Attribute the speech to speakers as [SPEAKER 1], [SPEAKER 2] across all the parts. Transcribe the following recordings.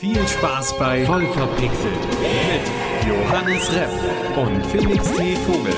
[SPEAKER 1] Viel Spaß bei Voll verpixelt mit Johannes Repp und Felix T. Vogel.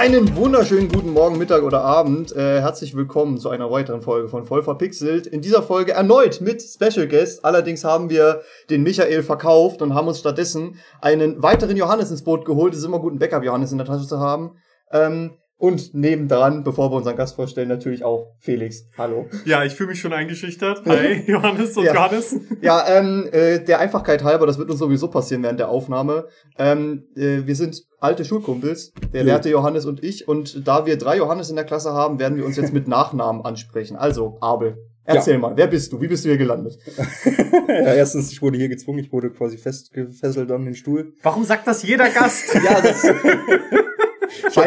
[SPEAKER 2] Einen wunderschönen guten Morgen, Mittag oder Abend. Äh, herzlich willkommen zu einer weiteren Folge von Voll verpixelt. In dieser Folge erneut mit Special Guest. Allerdings haben wir den Michael verkauft und haben uns stattdessen einen weiteren Johannes ins Boot geholt. Es ist immer gut, einen Backup-Johannes in der Tasche zu haben. Ähm, und nebendran, bevor wir unseren Gast vorstellen, natürlich auch Felix. Hallo.
[SPEAKER 3] Ja, ich fühle mich schon eingeschüchtert. Hi, Johannes und
[SPEAKER 2] Ja.
[SPEAKER 3] Johannes.
[SPEAKER 2] Ja, ähm, äh, der Einfachkeit halber, das wird uns sowieso passieren während der Aufnahme. Ähm, äh, wir sind alte Schulkumpels, der
[SPEAKER 4] Jo.
[SPEAKER 2] werte Johannes und ich. Und da wir drei Johannes in der Klasse haben, werden wir uns jetzt mit Nachnamen ansprechen. Also, Abel, erzähl mal, wer bist du? Wie bist du hier gelandet?
[SPEAKER 4] ja, erstens, ich wurde hier gezwungen, ich wurde quasi festgefesselt an den Stuhl.
[SPEAKER 3] Warum sagt das jeder Gast?
[SPEAKER 4] Ja, das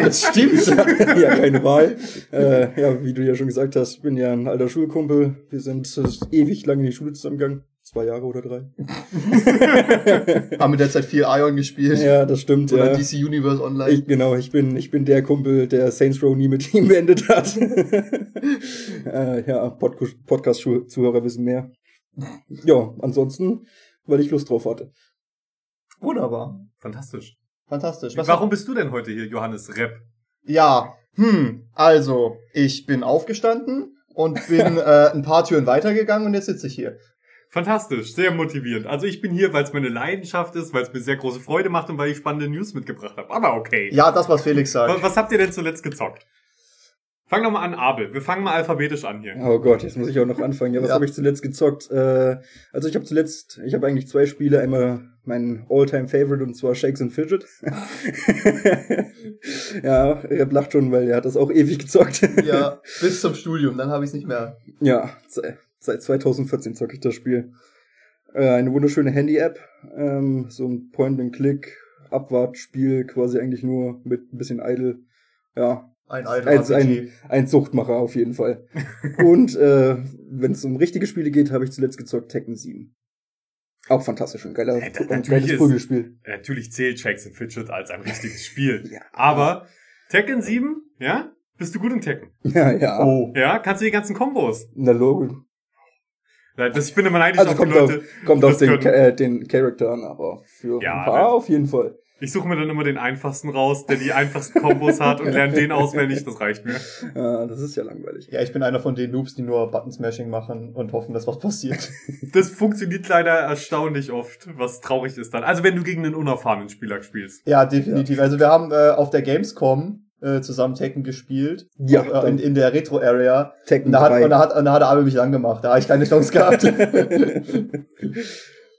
[SPEAKER 2] Es stimmt.
[SPEAKER 4] ja keine Wahl. Äh, ja, wie du ja schon gesagt hast, bin ja ein alter Schulkumpel. Wir sind äh, ewig lang in die Schule zusammengegangen. Zwei Jahre oder drei.
[SPEAKER 2] haben in der Zeit viel Ion gespielt.
[SPEAKER 4] Ja, das stimmt.
[SPEAKER 2] Oder
[SPEAKER 4] Ja.
[SPEAKER 2] DC Universe Online.
[SPEAKER 4] Ich, genau, ich bin, ich bin der Kumpel, der Saints Row nie mit ihm beendet hat. äh, ja, Podcast- Podcast-Zuhörer wissen mehr. Ja, ansonsten, weil ich Lust drauf hatte.
[SPEAKER 2] Wunderbar.
[SPEAKER 3] Fantastisch.
[SPEAKER 2] Fantastisch. Was
[SPEAKER 3] Warum bist du denn heute hier, Johannes Repp?
[SPEAKER 2] Ja, hm, also, ich bin aufgestanden und bin äh, ein paar Türen weitergegangen und jetzt sitze ich hier.
[SPEAKER 3] Fantastisch, sehr motivierend. Also ich bin hier, weil es meine Leidenschaft ist, weil es mir sehr große Freude macht und weil ich spannende News mitgebracht habe. Aber okay.
[SPEAKER 2] Ja, das, was Felix sagt.
[SPEAKER 3] Was, was habt ihr denn zuletzt gezockt? Fang doch mal an, Abel. Wir fangen mal alphabetisch an hier.
[SPEAKER 4] Oh Gott, jetzt muss ich auch noch anfangen. Ja, was
[SPEAKER 2] Ja.
[SPEAKER 4] habe ich zuletzt gezockt? Äh, also ich habe zuletzt, ich habe eigentlich zwei Spiele. Einmal mein All-Time-Favorite und zwar Shakes and Fidget. ja, Rep lacht schon, weil er hat das auch ewig gezockt.
[SPEAKER 2] Ja, bis zum Studium, dann habe ich es nicht mehr.
[SPEAKER 4] Ja, se- seit 2014 zocke ich das Spiel. Äh, eine wunderschöne Handy-App, ähm, so ein Point-and-Click, Abwartspiel, quasi eigentlich nur mit ein bisschen Idle. Ja,
[SPEAKER 2] Ein alter
[SPEAKER 4] ein, ein, ein Suchtmacher auf jeden Fall. Und äh, wenn es um richtige Spiele geht, habe ich zuletzt gezockt Tekken 7. Auch fantastisch, ein geiler,
[SPEAKER 3] Ja, da-
[SPEAKER 4] ein
[SPEAKER 3] natürlich
[SPEAKER 4] geiles
[SPEAKER 3] ist-
[SPEAKER 4] Prügelspiel.
[SPEAKER 3] Natürlich zählt and Fidget als ein richtiges Spiel.
[SPEAKER 4] Ja.
[SPEAKER 3] Aber Tekken 7, ja? Bist du gut im Tekken?
[SPEAKER 4] Ja, ja.
[SPEAKER 2] Oh.
[SPEAKER 3] Ja? Kannst du die ganzen Kombos?
[SPEAKER 4] Na Logo.
[SPEAKER 3] Ja, Das, ich bin immer neidisch
[SPEAKER 4] Also
[SPEAKER 3] auf die
[SPEAKER 4] kommt auf,
[SPEAKER 3] Leute.
[SPEAKER 4] kommt
[SPEAKER 3] die
[SPEAKER 4] auf
[SPEAKER 3] das
[SPEAKER 4] den,
[SPEAKER 3] können.
[SPEAKER 4] Äh, den Charakter an, aber für
[SPEAKER 3] Ja,
[SPEAKER 4] ein paar
[SPEAKER 3] ne?
[SPEAKER 4] auf jeden Fall.
[SPEAKER 3] Ich suche mir dann immer den einfachsten raus, der die einfachsten Kombos hat und lerne den auswendig. Das reicht mir.
[SPEAKER 4] Ja, das ist ja langweilig.
[SPEAKER 2] Ja, ich bin einer von den Noobs, die nur Button-Smashing machen und hoffen, dass was passiert.
[SPEAKER 3] Das funktioniert leider erstaunlich oft, was traurig ist dann. Also wenn du gegen einen unerfahrenen Spieler spielst.
[SPEAKER 2] Ja, definitiv. Also wir haben äh, auf der Gamescom äh, zusammen Tekken gespielt.
[SPEAKER 4] Ja,
[SPEAKER 2] Auch, äh, in, in der Retro-Area.
[SPEAKER 4] Tekken
[SPEAKER 2] Und da hat,
[SPEAKER 4] 3.
[SPEAKER 2] und da hat, und da hat Abel mich angemacht. Da habe ich keine Chance gehabt.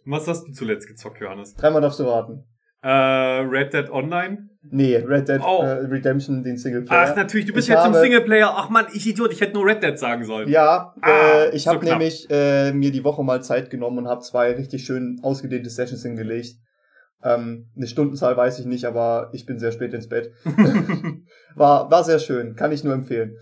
[SPEAKER 3] Was hast du zuletzt gezockt, Johannes?
[SPEAKER 2] Dreimal darfst du raten.
[SPEAKER 3] Äh, Red Dead Online?
[SPEAKER 2] Nee, Red Dead
[SPEAKER 3] Oh.
[SPEAKER 2] äh, Redemption, den Singleplayer.
[SPEAKER 3] Ach, natürlich, du bist
[SPEAKER 2] Ich
[SPEAKER 3] jetzt im
[SPEAKER 2] habe-
[SPEAKER 3] Singleplayer. Ach man, ich Idiot, ich hätte nur Red Dead sagen sollen.
[SPEAKER 2] Ja,
[SPEAKER 3] Ah,
[SPEAKER 2] äh, ich
[SPEAKER 3] so
[SPEAKER 2] habe nämlich äh, mir die Woche mal Zeit genommen und habe zwei richtig schön ausgedehnte Sessions hingelegt. Ähm, eine Stundenzahl weiß ich nicht, aber ich bin sehr spät ins Bett. War, war sehr schön, kann ich nur empfehlen.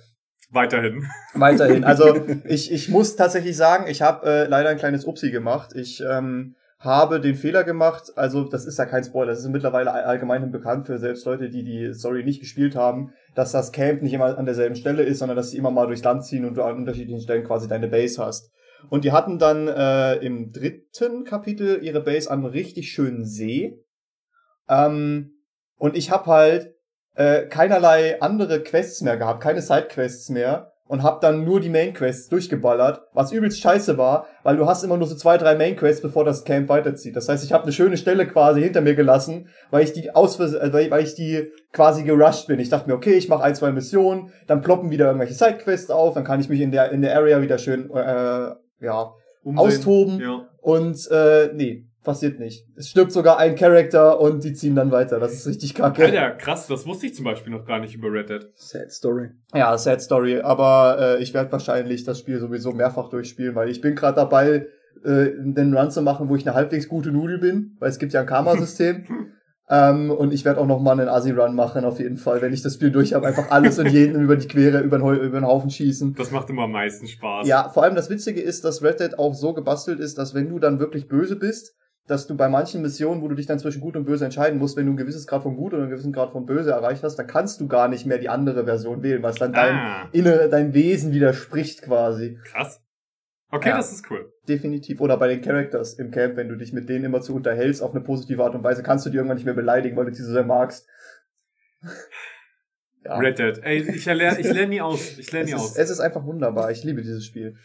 [SPEAKER 3] Weiterhin.
[SPEAKER 2] Weiterhin. Also ich, ich muss tatsächlich sagen, ich habe äh, leider ein kleines Upsi gemacht. Ich ähm, habe den Fehler gemacht, also das ist ja kein Spoiler, das ist mittlerweile all- allgemein bekannt für selbst Leute, die die Story nicht gespielt haben, dass das Camp nicht immer an derselben Stelle ist, sondern dass sie immer mal durchs Land ziehen und du an unterschiedlichen Stellen quasi deine Base hast. Und die hatten dann äh, im dritten Kapitel ihre Base einem richtig schönen See. Ähm, und ich habe halt äh, keinerlei andere Quests mehr gehabt, keine Sidequests mehr und hab dann nur die Main Quests durchgeballert, was übelst scheiße war, weil du hast immer nur so zwei, drei Main Quests, bevor das Camp weiterzieht. Das heißt, ich habe eine schöne Stelle quasi hinter mir gelassen, weil ich die aus äh, weil, ich die quasi gerusht bin. Ich dachte mir, okay, ich mache ein, zwei Missionen, dann ploppen wieder irgendwelche Sidequests auf, dann kann ich mich in der in der Area wieder schön äh, ja,
[SPEAKER 3] Umsehen.
[SPEAKER 2] austoben
[SPEAKER 3] Ja.
[SPEAKER 2] und äh, nee, passiert nicht. Es stirbt sogar ein Charakter und die ziehen dann weiter. Das ist richtig kacke.
[SPEAKER 3] Alter, krass, das wusste ich zum Beispiel noch gar nicht über Red Dead.
[SPEAKER 4] Sad Story.
[SPEAKER 2] Ja, Sad Story. Aber äh, ich werde wahrscheinlich das Spiel sowieso mehrfach durchspielen, weil ich bin gerade dabei, äh, den Run zu machen, wo ich eine halbwegs gute Nudel bin, weil es gibt ja ein Karma-System. Ähm, und ich werde auch noch mal einen Asi-Run machen, auf jeden Fall, wenn ich das Spiel durch habe. Einfach alles und jeden über die Quere, über den, über den Haufen schießen.
[SPEAKER 3] Das macht immer am meisten Spaß.
[SPEAKER 2] Ja, vor allem das Witzige ist, dass Red Dead auch so gebastelt ist, dass wenn du dann wirklich böse bist, dass du bei manchen Missionen, wo du dich dann zwischen Gut und Böse entscheiden musst, wenn du ein gewisses Grad von Gut und einen gewissen Grad von Böse erreicht hast, dann kannst du gar nicht mehr die andere Version wählen, was dann dein
[SPEAKER 3] Ah,
[SPEAKER 2] Innere, dein Wesen widerspricht quasi.
[SPEAKER 3] krass. Okay,
[SPEAKER 2] Ja.
[SPEAKER 3] das ist cool.
[SPEAKER 2] Definitiv. Oder bei den Characters im Camp, wenn du dich mit denen immer zu unterhältst auf eine positive Art und Weise, kannst du die irgendwann nicht mehr beleidigen, weil du sie so sehr magst. Ja.
[SPEAKER 3] Red Dead. Ey, ich lerne ich lern nie aus. Ich lerne nie
[SPEAKER 2] ist,
[SPEAKER 3] aus.
[SPEAKER 2] es ist einfach wunderbar. Ich liebe dieses Spiel.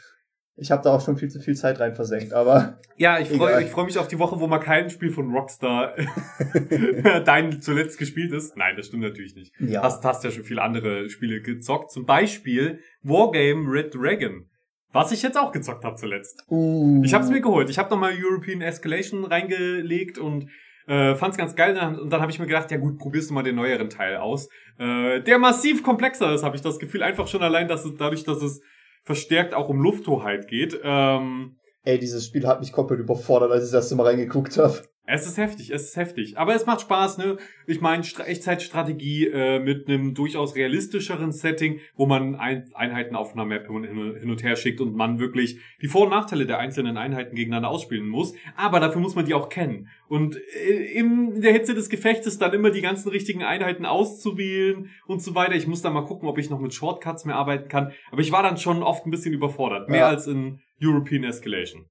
[SPEAKER 2] Ich habe da auch schon viel zu viel Zeit rein versenkt, aber
[SPEAKER 3] Ja, ich freue freu mich auf die Woche, wo mal kein Spiel von Rockstar dein zuletzt gespielt ist. Nein, das stimmt natürlich nicht.
[SPEAKER 2] ja.
[SPEAKER 3] Hast, hast ja schon viele andere Spiele gezockt. Zum Beispiel Wargame Red Dragon. Was ich jetzt auch gezockt habe zuletzt.
[SPEAKER 2] Uh.
[SPEAKER 3] Ich habe es mir geholt. Ich habe nochmal European Escalation reingelegt und äh, fand es ganz geil. Und dann habe ich mir gedacht, ja gut, probierst du mal den neueren Teil aus. Äh, der massiv komplexer ist, habe ich das Gefühl. Einfach schon allein, dass es dadurch, dass es verstärkt auch um Lufthoheit geht. Ähm,
[SPEAKER 2] Ey, dieses Spiel hat mich komplett überfordert, als ich das erste Mal reingeguckt habe.
[SPEAKER 3] Es ist heftig, es ist heftig. Aber es macht Spaß, ne? Ich meine, Stra Echtzeitstrategie äh, mit einem durchaus realistischeren Setting, wo man ein Einheiten auf einer Map hin, hin und her schickt und man wirklich die Vor- und Nachteile der einzelnen Einheiten gegeneinander ausspielen muss. Aber dafür muss man die auch kennen. Und äh, in der Hitze des Gefechtes dann immer die ganzen richtigen Einheiten auszuwählen und so weiter. Ich muss dann mal gucken, ob ich noch mit Shortcuts mehr arbeiten kann. Aber ich war dann schon oft ein bisschen überfordert. Mehr
[SPEAKER 2] Ja.
[SPEAKER 3] als in European Escalation.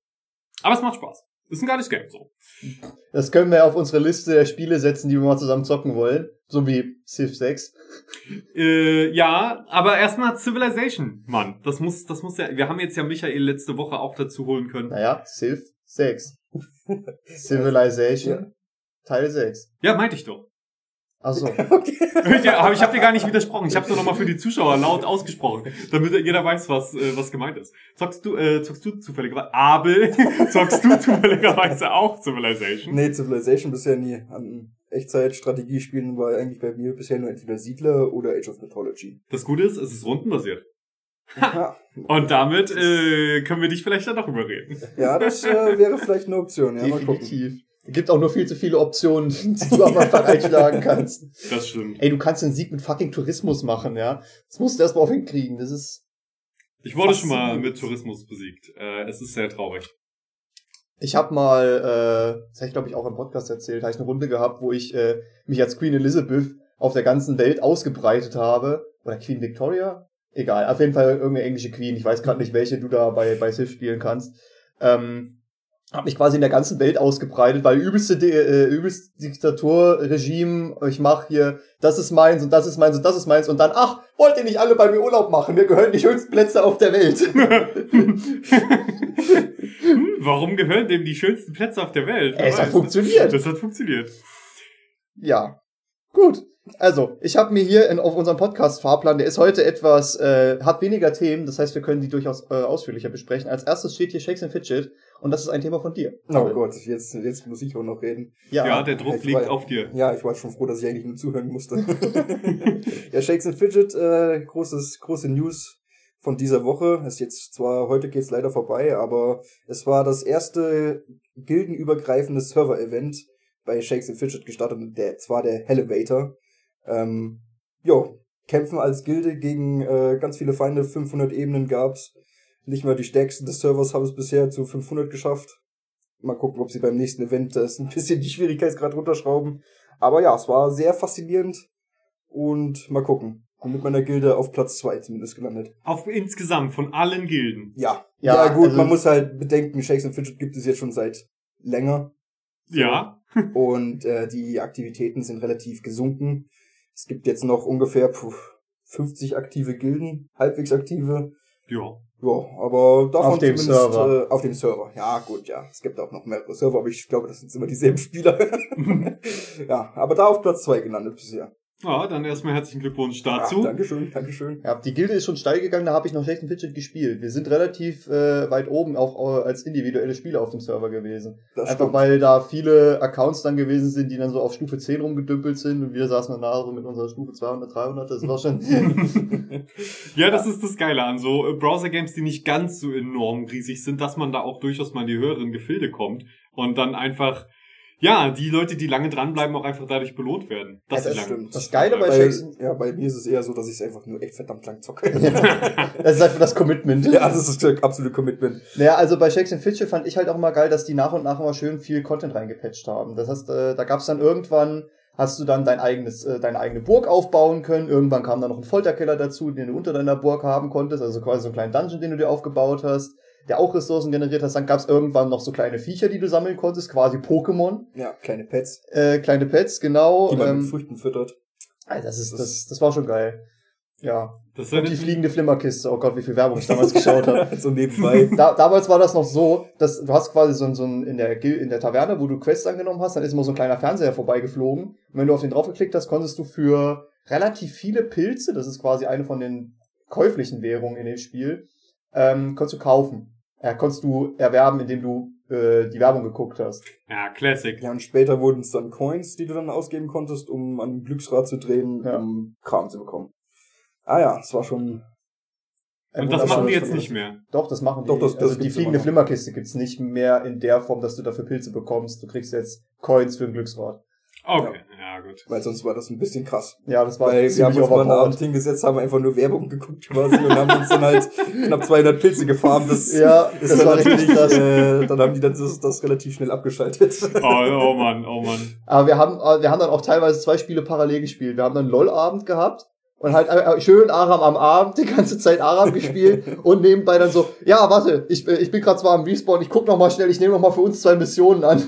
[SPEAKER 3] Aber es macht Spaß. Ist ein geiles Game, so.
[SPEAKER 2] Das können wir auf unsere Liste der Spiele setzen, die wir mal zusammen zocken wollen. So wie Civ 6.
[SPEAKER 3] Äh, ja, aber erstmal Civilization, Mann. Das muss, das muss ja. Wir haben jetzt ja Michael letzte Woche auch dazu holen können.
[SPEAKER 2] Naja, Civ 6. Civilization.
[SPEAKER 4] Ja.
[SPEAKER 2] Teil 6.
[SPEAKER 3] Ja, meinte ich doch.
[SPEAKER 2] Achso.
[SPEAKER 3] ja, aber ich habe dir gar nicht widersprochen. Ich habe nur noch mal für die Zuschauer laut ausgesprochen, damit jeder weiß, was äh, was gemeint ist. Zockst du, äh, zockst du zufälligerweise Abel? zockst du zufälligerweise auch Civilization?
[SPEAKER 4] Nee, Civilization bisher nie. An Echtzeit-Strategiespielen war eigentlich bei mir bisher nur entweder Siedler oder Age of Mythology.
[SPEAKER 3] Das Gute ist, es ist rundenbasiert.
[SPEAKER 4] Ja,
[SPEAKER 3] Und damit äh, können wir dich vielleicht dann noch überreden.
[SPEAKER 4] ja das äh, wäre vielleicht eine Option. Ja, mal gucken.
[SPEAKER 2] Gibt auch nur viel zu viele Optionen, die du am Anfang einschlagen kannst.
[SPEAKER 3] Das stimmt.
[SPEAKER 2] Ey, du kannst den Sieg mit fucking Tourismus machen, ja. Das musst du erstmal auch hinkriegen. Das ist.
[SPEAKER 3] Ich wurde schon mal mit Tourismus besiegt. Äh, es ist sehr traurig.
[SPEAKER 2] Ich habe mal, äh, das habe ich glaube ich auch im Podcast erzählt, habe ich eine Runde gehabt, wo ich äh, mich als Queen Elizabeth auf der ganzen Welt ausgebreitet habe. Oder Queen Victoria? Egal, auf jeden Fall irgendeine englische Queen. Ich weiß gerade nicht, welche du da bei, bei Civ spielen kannst. Ähm, habe mich quasi in der ganzen Welt ausgebreitet, weil übelste, äh, übelste Diktaturregime, ich mache hier, das ist meins und das ist meins und das ist meins und dann, ach, wollt ihr nicht alle bei mir Urlaub machen? Wir gehören die schönsten Plätze auf der Welt.
[SPEAKER 3] Hm, warum gehören dem die schönsten Plätze auf der Welt? Wer
[SPEAKER 2] es hat
[SPEAKER 3] weiß.
[SPEAKER 2] funktioniert.
[SPEAKER 3] Das hat funktioniert.
[SPEAKER 2] Ja, gut. Also, ich habe mir hier in, auf unserem Podcast-Fahrplan, der ist heute etwas, äh, hat weniger Themen, das heißt, wir können die durchaus äh, ausführlicher besprechen. Als erstes steht hier Shakes and Fidget und das ist ein Thema von dir.
[SPEAKER 4] Oh Gott, jetzt, jetzt muss ich auch noch reden.
[SPEAKER 2] Ja,
[SPEAKER 3] Ja, der Druck
[SPEAKER 4] ich
[SPEAKER 3] liegt
[SPEAKER 4] war-
[SPEAKER 3] auf dir.
[SPEAKER 4] Ja, ich war schon froh, dass ich eigentlich nur zuhören musste. ja, Shakes and Fidget, äh, großes, große News von dieser Woche. Ist jetzt zwar, heute geht's leider vorbei, aber es war das erste gildenübergreifende Server-Event bei Shakes and Fidget gestartet, und der, zwar der Elevator. Ähm, jo, kämpfen als Gilde gegen äh, ganz viele Feinde, 500 Ebenen gab's. Nicht mal die stärksten des Servers haben es bisher zu 500 geschafft. Mal gucken, ob sie beim nächsten Event das ein bisschen die Schwierigkeitsgrad runterschrauben. Aber ja, es war sehr faszinierend und mal gucken. Bin mit meiner Gilde auf Platz zwei zumindest gelandet.
[SPEAKER 3] Auf insgesamt von allen Gilden.
[SPEAKER 4] Ja.
[SPEAKER 2] Ja,
[SPEAKER 4] Ja, gut,
[SPEAKER 2] also-
[SPEAKER 4] man muss halt bedenken, Shakes and Fidget gibt es jetzt schon seit länger
[SPEAKER 3] Ja.
[SPEAKER 4] und äh, die Aktivitäten sind relativ gesunken. Es gibt jetzt noch ungefähr puh, 50 aktive Gilden, halbwegs aktive.
[SPEAKER 3] Ja.
[SPEAKER 4] Ja, aber davon
[SPEAKER 2] Auf dem
[SPEAKER 4] zumindest
[SPEAKER 2] Server.
[SPEAKER 4] Äh, auf dem Server. Ja, gut, ja. Es gibt auch noch mehrere Server, aber ich glaube, das sind immer dieselben Spieler. ja, aber da auf Platz zwei gelandet bisher.
[SPEAKER 3] Ja, dann erstmal herzlichen Glückwunsch
[SPEAKER 4] Ja,
[SPEAKER 3] dazu.
[SPEAKER 4] Dankeschön, Dankeschön.
[SPEAKER 2] Ja, die Gilde ist schon steil gegangen, da habe ich noch and Fidget gespielt. Wir sind relativ äh, weit oben, auch äh, als individuelle Spieler auf dem Server gewesen.
[SPEAKER 4] Das
[SPEAKER 2] Einfach
[SPEAKER 4] stimmt.
[SPEAKER 2] weil da viele Accounts dann gewesen sind, die dann so auf Stufe 10 rumgedümpelt sind und wir saßen dann da so mit unserer Stufe 200, 300, das war schon...
[SPEAKER 3] ja, das ist das Geile an so äh, Browser-Games, die nicht ganz so enorm riesig sind, dass man da auch durchaus mal in die höheren Gefilde kommt und dann einfach ja, die Leute, die lange dranbleiben, auch einfach dadurch belohnt werden. Dass
[SPEAKER 2] Ja, das
[SPEAKER 3] lange
[SPEAKER 4] stimmt.
[SPEAKER 2] Das Geile bei
[SPEAKER 4] Bei,
[SPEAKER 2] Jackson,
[SPEAKER 4] ja, bei mir ist es eher so, dass ich es einfach nur echt verdammt lang zocke.
[SPEAKER 2] das ist einfach das Commitment.
[SPEAKER 4] ja, das ist der absolute Commitment.
[SPEAKER 2] Naja, also bei Shakes and Fitchel fand ich halt auch immer geil, dass die nach und nach immer schön viel Content reingepatcht haben. Das heißt, äh, da gab's dann irgendwann, hast du dann dein eigenes, äh, deine eigene Burg aufbauen können. Irgendwann kam dann noch ein Folterkeller dazu, den du unter deiner Burg haben konntest. Also quasi so einen kleinen Dungeon, den du dir aufgebaut hast, der auch Ressourcen generiert hast. Dann gab's irgendwann noch so kleine Viecher, die du sammeln konntest, quasi Pokémon.
[SPEAKER 4] Ja, kleine Pets,
[SPEAKER 2] Äh, kleine Pets, genau.
[SPEAKER 4] die man
[SPEAKER 2] Ähm,
[SPEAKER 4] mit Früchten füttert.
[SPEAKER 2] Alter, das, ist, das, das war schon geil. Ja.
[SPEAKER 3] Das
[SPEAKER 2] Und die fliegende Flimmerkiste. Oh Gott, wie viel Werbung ich damals geschaut habe.
[SPEAKER 4] so nebenbei.
[SPEAKER 2] Da, damals war das noch so, dass du hast quasi so ein, so ein in der in der Taverne, wo du Quests angenommen hast, dann ist immer so ein kleiner Fernseher vorbeigeflogen. Und wenn du auf den draufgeklickt hast, konntest du für relativ viele Pilze, das ist quasi eine von den käuflichen Währungen in dem Spiel, ähm, konntest du kaufen. Ja, konntest du erwerben, indem du äh, die Werbung geguckt hast.
[SPEAKER 3] Ja, Classic.
[SPEAKER 4] Ja, und später wurden es dann Coins, die du dann ausgeben konntest, um an dem Glücksrad zu drehen,
[SPEAKER 2] Ja.
[SPEAKER 4] um Kram zu bekommen. Ah ja, es war schon.
[SPEAKER 2] Ein
[SPEAKER 3] Und das machen die jetzt nicht mehr.
[SPEAKER 2] Doch, das machen die.
[SPEAKER 4] Doch, das- das
[SPEAKER 2] also die fliegende. Flimmerkiste gibt's nicht mehr in der Form, dass du dafür Pilze bekommst. Du kriegst jetzt Coins für ein Glücksrad.
[SPEAKER 3] Okay, ja, gut.
[SPEAKER 4] Weil sonst war das ein bisschen krass.
[SPEAKER 2] Ja, das war
[SPEAKER 4] Weil wir haben uns mal einen Abend hingesetzt, haben einfach nur Werbung geguckt quasi und haben uns dann halt knapp 200 Pilze gefarmt. Das
[SPEAKER 2] Ja,
[SPEAKER 4] ist
[SPEAKER 2] das
[SPEAKER 4] dann
[SPEAKER 2] war richtig
[SPEAKER 4] natürlich,
[SPEAKER 2] krass.
[SPEAKER 4] äh, dann haben die dann das, das relativ schnell abgeschaltet.
[SPEAKER 3] Oh, oh Mann, oh Mann.
[SPEAKER 2] Aber wir haben, äh, wir haben dann auch teilweise zwei Spiele parallel gespielt. Wir haben dann LOL-Abend gehabt und halt äh, schön Aram am Abend, die ganze Zeit Aram gespielt und nebenbei dann so, ja, warte, ich, äh, ich bin gerade zwar am Respawn, ich guck noch mal schnell, ich nehme noch mal für uns zwei Missionen an.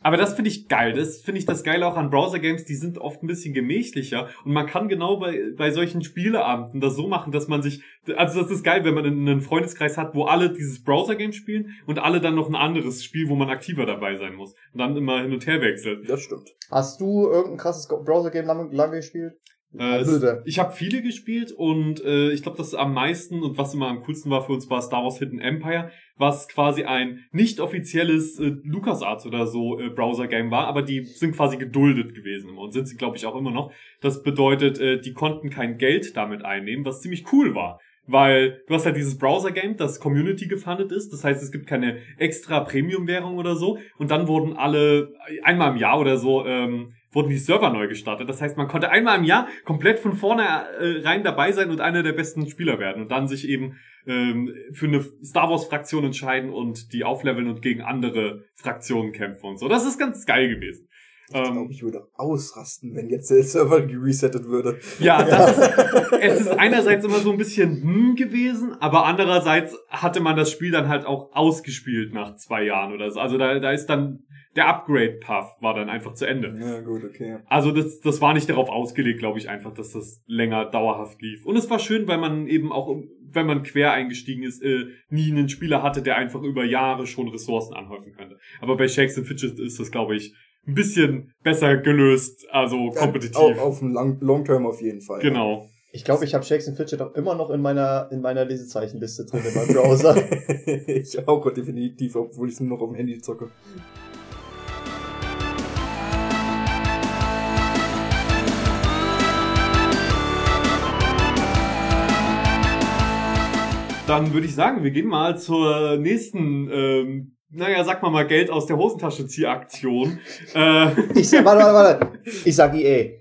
[SPEAKER 3] Aber das finde ich geil. Das finde ich das Geile auch an Browser-Games. Die sind oft ein bisschen gemächlicher. Und man kann genau bei, bei solchen Spieleabenden das so machen, dass man sich, also das ist geil, wenn man einen Freundeskreis hat, wo alle dieses Browser-Game spielen und alle dann noch ein anderes Spiel, wo man aktiver dabei sein muss. Und dann immer hin und her wechselt.
[SPEAKER 4] Das stimmt.
[SPEAKER 2] hast du irgendein krasses Browser-Game lange, lange gespielt?
[SPEAKER 3] Äh, es, ich habe viele gespielt und äh, ich glaube, das am meisten und was immer am coolsten war für uns war Star Wars Hidden Empire, was quasi ein nicht offizielles äh, LucasArts oder so äh, Browser-Game war, aber die sind quasi geduldet gewesen und sind sie, glaube ich, auch immer noch. Das bedeutet, äh, die konnten kein Geld damit einnehmen, was ziemlich cool war. Weil du hast halt dieses Browser-Game, das Community gefundet ist. Das heißt, es gibt keine extra Premium-Währung oder so. Und dann wurden alle, einmal im Jahr oder so, ähm, wurden die Server neu gestartet. Das heißt, man konnte einmal im Jahr komplett von vorne äh, rein dabei sein und einer der besten Spieler werden und dann sich eben ähm, für eine Star Wars Fraktion entscheiden und die aufleveln und gegen andere Fraktionen kämpfen und so. Das ist ganz geil gewesen.
[SPEAKER 4] Ich glaube,
[SPEAKER 3] Ähm,
[SPEAKER 4] ich würde ausrasten, wenn jetzt der Server geresettet würde.
[SPEAKER 3] ja, das ist, es ist einerseits immer so ein bisschen hm gewesen, aber andererseits hatte man das Spiel dann halt auch ausgespielt nach zwei Jahren oder so. Also da, da ist dann der Upgrade-Path war dann einfach zu Ende.
[SPEAKER 4] Ja, gut, okay.
[SPEAKER 3] Also das, das war nicht darauf ausgelegt, glaube ich, einfach, dass das länger dauerhaft lief. Und es war schön, weil man eben auch, wenn man quer eingestiegen ist, äh, nie einen Spieler hatte, der einfach über Jahre schon Ressourcen anhäufen könnte. Aber bei Shakes and Fidget ist das, glaube ich, ein bisschen besser gelöst, also kompetitiv.
[SPEAKER 4] Auf, auf dem Long, Long Term auf jeden Fall.
[SPEAKER 3] Genau.
[SPEAKER 2] Ich glaube, ich habe Shakes and Fidget auch immer noch in meiner, in meiner Lesezeichenliste drin in meinem Browser.
[SPEAKER 4] ich auch definitiv, obwohl ich es nur noch auf dem Handy zocke.
[SPEAKER 3] Dann würde ich sagen, wir gehen mal zur nächsten, ähm, naja, sag mal mal Geld aus der Hosentasche Ziehaktion. äh,
[SPEAKER 2] ich sag, warte, warte, warte. Ich sag EA.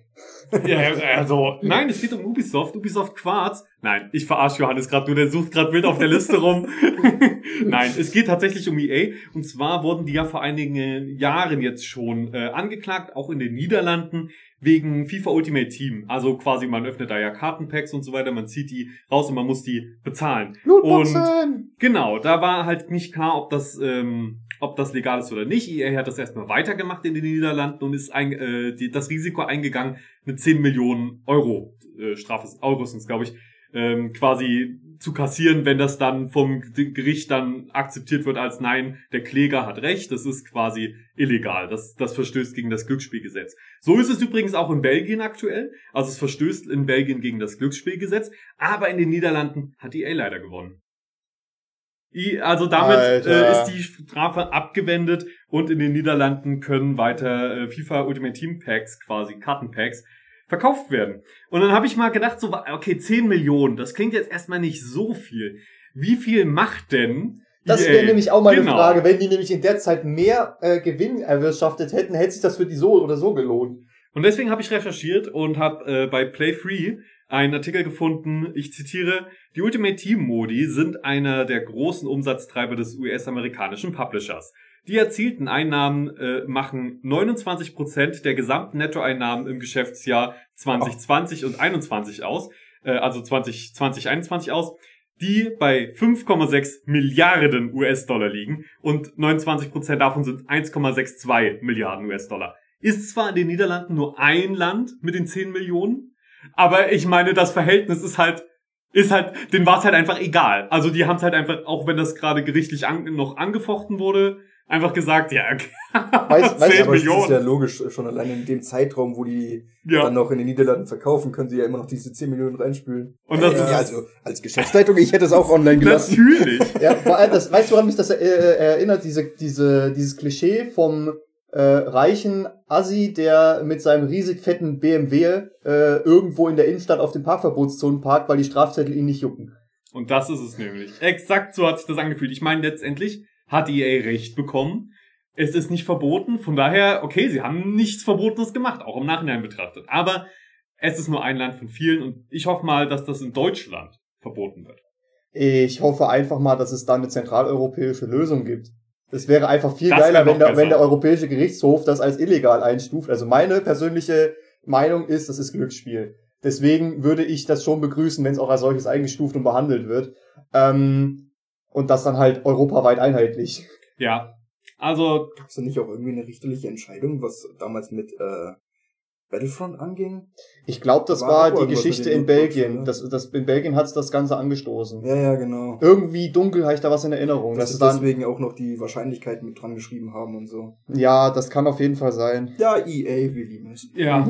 [SPEAKER 3] Ja, also, nein, es geht um Ubisoft, Ubisoft Quartz. Nein, ich verarsche Johannes gerade nur, der sucht gerade wild auf der Liste rum. nein, es geht tatsächlich um EA. Und zwar wurden die ja vor einigen Jahren jetzt schon äh, angeklagt, auch in den Niederlanden, wegen FIFA Ultimate Team. Also quasi, man öffnet da ja Kartenpacks und so weiter, man zieht die raus und man muss die bezahlen.
[SPEAKER 2] Lootboxen!
[SPEAKER 3] Genau, da war halt nicht klar, ob das, ähm, ob das legal ist oder nicht. EA hat das erstmal weitergemacht in den Niederlanden und ist ein, äh, die, das Risiko eingegangen, mit 10 Millionen Euro, äh, Strafe, Euro sind glaube ich, ähm, quasi zu kassieren, wenn das dann vom Gericht dann akzeptiert wird als nein, der Kläger hat recht, das ist quasi illegal, das, das verstößt gegen das Glücksspielgesetz. So ist es übrigens auch in Belgien aktuell, also es verstößt in Belgien gegen das Glücksspielgesetz, aber in den Niederlanden hat EA leider gewonnen. I- Also damit äh, ist die Strafe abgewendet und in den Niederlanden können weiter äh, FIFA Ultimate Team Packs, quasi Kartenpacks, verkauft werden. Und dann habe ich mal gedacht, so, okay, 10 Millionen, das klingt jetzt erstmal nicht so viel. Wie viel macht denn
[SPEAKER 2] Das
[SPEAKER 3] EA.
[SPEAKER 2] wäre nämlich auch mal eine
[SPEAKER 3] Genau.
[SPEAKER 2] Frage. Wenn die nämlich in der Zeit mehr äh, Gewinn erwirtschaftet hätten, hätte sich das für die so oder so gelohnt.
[SPEAKER 3] Und deswegen habe ich recherchiert und habe äh, bei Play Free einen Artikel gefunden, ich zitiere, die Ultimate Team Modi sind einer der großen Umsatztreiber des US-amerikanischen Publishers. Die erzielten Einnahmen äh, machen 29% der gesamten Nettoeinnahmen im Geschäftsjahr 2020 und 21 aus, äh, also 2020, 21 aus, die bei 5,6 Milliarden US-Dollar liegen und 29% davon sind 1,62 Milliarden US-Dollar. Ist zwar in den Niederlanden nur ein Land mit den 10 Millionen, aber ich meine, das Verhältnis ist halt, ist halt, denen war es halt einfach egal. Also die haben es halt einfach, auch wenn das gerade gerichtlich an, noch angefochten wurde, einfach gesagt, ja,
[SPEAKER 2] Weißt- weißt du,
[SPEAKER 3] 10
[SPEAKER 4] Aber es ist
[SPEAKER 3] Millionen.
[SPEAKER 4] ja logisch, schon allein in dem Zeitraum, wo die
[SPEAKER 3] Ja.
[SPEAKER 4] dann noch in den Niederlanden verkaufen, können sie ja immer noch diese 10 Millionen reinspülen.
[SPEAKER 3] Und das
[SPEAKER 4] ja,
[SPEAKER 3] ist-
[SPEAKER 4] also als Geschäftsleitung, ich hätte es auch online gelassen.
[SPEAKER 3] Natürlich.
[SPEAKER 2] Ja, vor allem, das, weißt du, woran mich das äh, äh, erinnert? Diese, diese, dieses Klischee vom äh, reichen Assi, der mit seinem riesig fetten BMW äh, irgendwo in der Innenstadt auf den Parkverbotszonen parkt, weil die Strafzettel ihn nicht jucken.
[SPEAKER 3] Und das ist es nämlich. Exakt so hat sich das angefühlt. Ich meine, letztendlich hat EA recht bekommen. Es ist nicht verboten. Von daher, okay, sie haben nichts Verbotenes gemacht, auch im Nachhinein betrachtet. Aber es ist nur ein Land von vielen und ich hoffe mal, dass das in Deutschland verboten wird.
[SPEAKER 2] Ich hoffe einfach mal, dass es da eine zentraleuropäische Lösung gibt. Es wäre einfach viel
[SPEAKER 3] Das
[SPEAKER 2] geiler, wenn der, wenn der Europäische Gerichtshof das als illegal einstuft. Also meine persönliche Meinung ist, das ist Glücksspiel. Deswegen würde ich das schon begrüßen, wenn es auch als solches eingestuft und behandelt wird. Ähm, und das dann halt europaweit einheitlich.
[SPEAKER 3] Ja. Also,
[SPEAKER 4] Gab es da nicht auch irgendwie eine richterliche Entscheidung, was damals mit äh, Battlefront anging?
[SPEAKER 2] Ich glaube, das
[SPEAKER 4] War
[SPEAKER 2] war, die Geschichte in Belgien.
[SPEAKER 4] ne?
[SPEAKER 2] Das, das, in Belgien hat's das Ganze angestoßen.
[SPEAKER 4] Ja, ja, genau.
[SPEAKER 2] Irgendwie dunkel habe ich da was in Erinnerung.
[SPEAKER 4] Dass
[SPEAKER 2] Das
[SPEAKER 4] sie deswegen auch noch die Wahrscheinlichkeiten mit dran geschrieben haben und so.
[SPEAKER 2] ja, das kann auf jeden Fall sein.
[SPEAKER 4] Ja, EA, wir lieben es.
[SPEAKER 3] ja.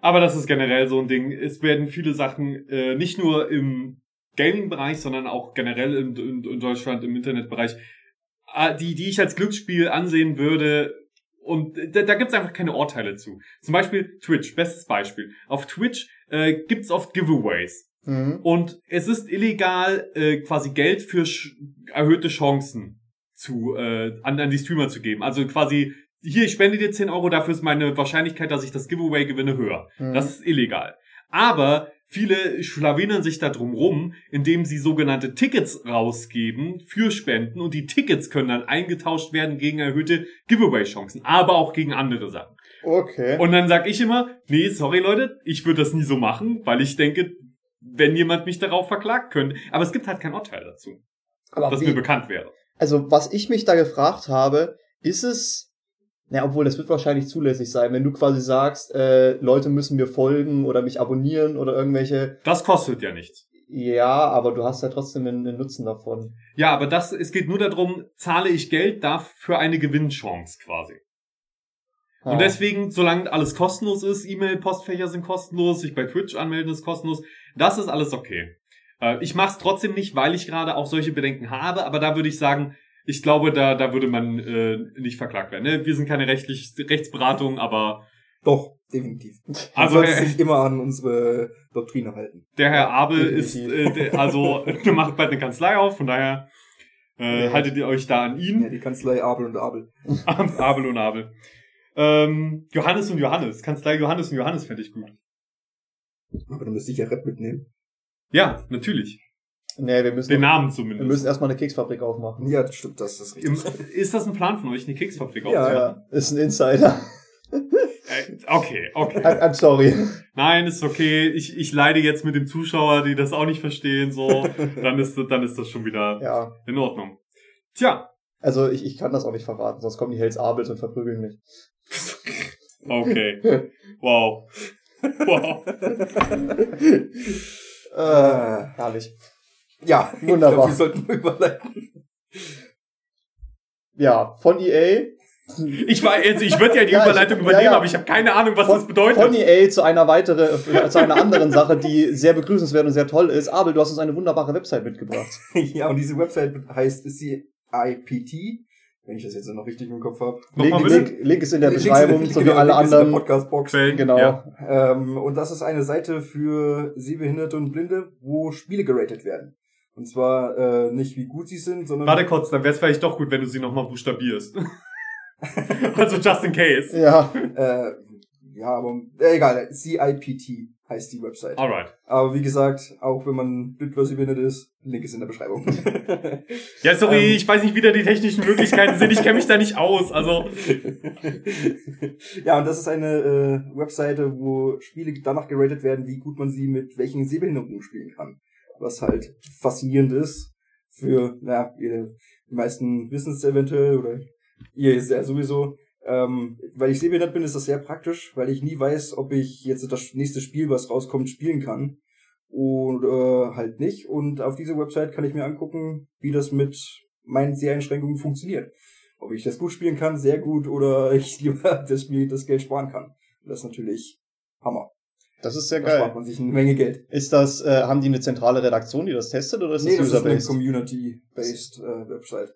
[SPEAKER 3] Aber das ist generell so ein Ding. Es werden viele Sachen äh, nicht nur im Gaming-Bereich, sondern auch generell in, in, in Deutschland im Internetbereich, äh, die, die ich als Glücksspiel ansehen würde. Und da, da gibt's einfach keine Urteile zu. Zum Beispiel Twitch, bestes Beispiel. Auf Twitch äh, gibt's oft Giveaways.
[SPEAKER 2] Mhm.
[SPEAKER 3] Und es ist illegal, äh, quasi Geld für erhöhte Chancen zu äh, an, an die Streamer zu geben. Also quasi, hier, ich spende dir 10 Euro, dafür ist meine Wahrscheinlichkeit, dass ich das Giveaway gewinne, höher.
[SPEAKER 2] Mhm.
[SPEAKER 3] Das ist illegal. Aber viele schlawinern sich da drum rum, indem sie sogenannte Tickets rausgeben für Spenden und die Tickets können dann eingetauscht werden gegen erhöhte Giveaway-Chancen, aber auch gegen andere Sachen.
[SPEAKER 2] Okay.
[SPEAKER 3] Und dann sag ich immer, nee, sorry Leute, ich würde das nie so machen, weil ich denke, wenn jemand mich darauf verklagt könnte. Aber es gibt halt kein Urteil dazu,
[SPEAKER 2] Aber
[SPEAKER 3] das
[SPEAKER 2] wie-
[SPEAKER 3] mir bekannt wäre.
[SPEAKER 2] Also, was ich mich da gefragt habe, ist es, na, obwohl das wird wahrscheinlich zulässig sein, wenn du quasi sagst, äh, Leute müssen mir folgen oder mich abonnieren oder irgendwelche,
[SPEAKER 3] Das kostet ja nichts.
[SPEAKER 2] ja, aber du hast ja trotzdem einen, einen Nutzen davon.
[SPEAKER 3] Ja, aber das, es geht nur darum, zahle ich Geld dafür eine Gewinnchance quasi.
[SPEAKER 2] Ah.
[SPEAKER 3] Und deswegen, solange alles kostenlos ist, E-Mail-Postfächer sind kostenlos, sich bei Twitch anmelden ist kostenlos, das ist alles okay. Äh, ich mache es trotzdem nicht, weil ich gerade auch solche Bedenken habe, aber da würde ich sagen, ich glaube, da, da würde man äh, nicht verklagt werden. Ne? Wir sind keine rechtlich, Rechtsberatung, aber
[SPEAKER 4] Doch, definitiv.
[SPEAKER 3] Also,
[SPEAKER 4] sollte
[SPEAKER 3] äh,
[SPEAKER 4] sich immer an unsere Doktrine halten.
[SPEAKER 3] der Herr Abel
[SPEAKER 2] definitiv.
[SPEAKER 3] ist, äh, also, der macht bald eine Kanzlei auf, von daher äh,
[SPEAKER 2] Ja.
[SPEAKER 3] haltet ihr euch da an
[SPEAKER 4] Ja,
[SPEAKER 3] ihn.
[SPEAKER 4] die Kanzlei Abel und Abel.
[SPEAKER 3] Abel und Abel. Ähm, Johannes und Johannes. Kanzlei Johannes und Johannes fände ich gut.
[SPEAKER 4] Aber dann müsste ich ja Rap mitnehmen.
[SPEAKER 3] Ja, natürlich.
[SPEAKER 2] Nee, wir müssen,
[SPEAKER 3] Den Namen
[SPEAKER 2] wir
[SPEAKER 3] zumindest.
[SPEAKER 2] müssen erstmal eine Keksfabrik aufmachen.
[SPEAKER 4] Ja, stimmt, das ist
[SPEAKER 3] Im,
[SPEAKER 4] richtig.
[SPEAKER 3] ist das ein Plan von euch, eine Keksfabrik
[SPEAKER 4] Ja,
[SPEAKER 3] aufzumachen?
[SPEAKER 2] Ja, ist ein Insider.
[SPEAKER 3] Äh, okay, okay.
[SPEAKER 2] I'm, I'm sorry.
[SPEAKER 3] Nein, ist okay. Ich, ich leide jetzt mit dem Zuschauer, die das auch nicht verstehen, so. Dann ist, dann ist das schon wieder
[SPEAKER 2] Ja.
[SPEAKER 3] in Ordnung. Tja,
[SPEAKER 2] Also ich, ich kann das auch nicht verraten, sonst kommen die Hells Abels und verprügeln mich.
[SPEAKER 3] okay. Wow. Wow.
[SPEAKER 2] Äh, herrlich.
[SPEAKER 4] Ja,
[SPEAKER 2] Wunderbar.
[SPEAKER 4] Ich glaub, wir sollten überleiten.
[SPEAKER 2] Ja, von EA.
[SPEAKER 3] Ich war jetzt, ich würde ja die
[SPEAKER 2] Ja, ich-
[SPEAKER 3] Überleitung
[SPEAKER 2] ja,
[SPEAKER 3] übernehmen,
[SPEAKER 2] ja.
[SPEAKER 3] aber ich habe keine Ahnung, was
[SPEAKER 2] Von,
[SPEAKER 3] das bedeutet.
[SPEAKER 2] von EA zu einer weitere, äh, zu einer anderen Sache, die sehr begrüßenswert und sehr toll ist. Abel, du hast uns eine wunderbare Website mitgebracht.
[SPEAKER 4] Ja, und diese Website heißt CIPT, wenn ich das jetzt noch richtig im Kopf habe.
[SPEAKER 2] Link? Link, Link ist in der Beschreibung, so wie alle anderen.
[SPEAKER 4] Podcast-Box.
[SPEAKER 2] Genau.
[SPEAKER 3] Ja.
[SPEAKER 4] Ähm, und das ist eine Seite für Sehbehinderte und Blinde, wo Spiele geratet werden. Und zwar äh, nicht wie gut sie sind, sondern
[SPEAKER 3] Warte kurz, dann wäre es vielleicht doch gut, wenn du sie nochmal buchstabierst. also just in case.
[SPEAKER 2] Ja,
[SPEAKER 4] äh, ja, aber äh, egal, CIPT heißt die Website.
[SPEAKER 3] Alright.
[SPEAKER 4] Aber wie gesagt, auch wenn man bitversibindet ist, Link ist in der Beschreibung.
[SPEAKER 3] Ja, sorry,
[SPEAKER 4] Ähm.
[SPEAKER 3] ich weiß nicht, wie da die technischen Möglichkeiten sind. Ich kenne mich da nicht aus. Also,
[SPEAKER 4] ja, und das ist eine äh, Webseite, wo Spiele danach geratet werden, wie gut man sie mit welchen Sehbehinderungen spielen kann. Was halt faszinierend ist für, naja, ihr, die meisten wissen es eventuell oder ihr ist ja sowieso. Ähm, weil ich sehbehindert bin, ist das sehr praktisch, weil ich nie weiß, ob ich jetzt das nächste Spiel, was rauskommt, spielen kann. Und äh, halt nicht. Und auf dieser Website kann ich mir angucken, wie das mit meinen Seheinschränkungen funktioniert. Ob ich das gut spielen kann, sehr gut, oder ich lieber das Spiel das Geld sparen kann. Das ist natürlich Hammer.
[SPEAKER 2] Das ist sehr
[SPEAKER 4] Da spart
[SPEAKER 2] geil.
[SPEAKER 4] man sich eine Menge Geld.
[SPEAKER 2] Ist das, äh, haben die eine zentrale Redaktion, die das testet, oder ist
[SPEAKER 4] nee,
[SPEAKER 2] das
[SPEAKER 4] das ist eine
[SPEAKER 2] user-based?
[SPEAKER 4] Community-based äh, Website.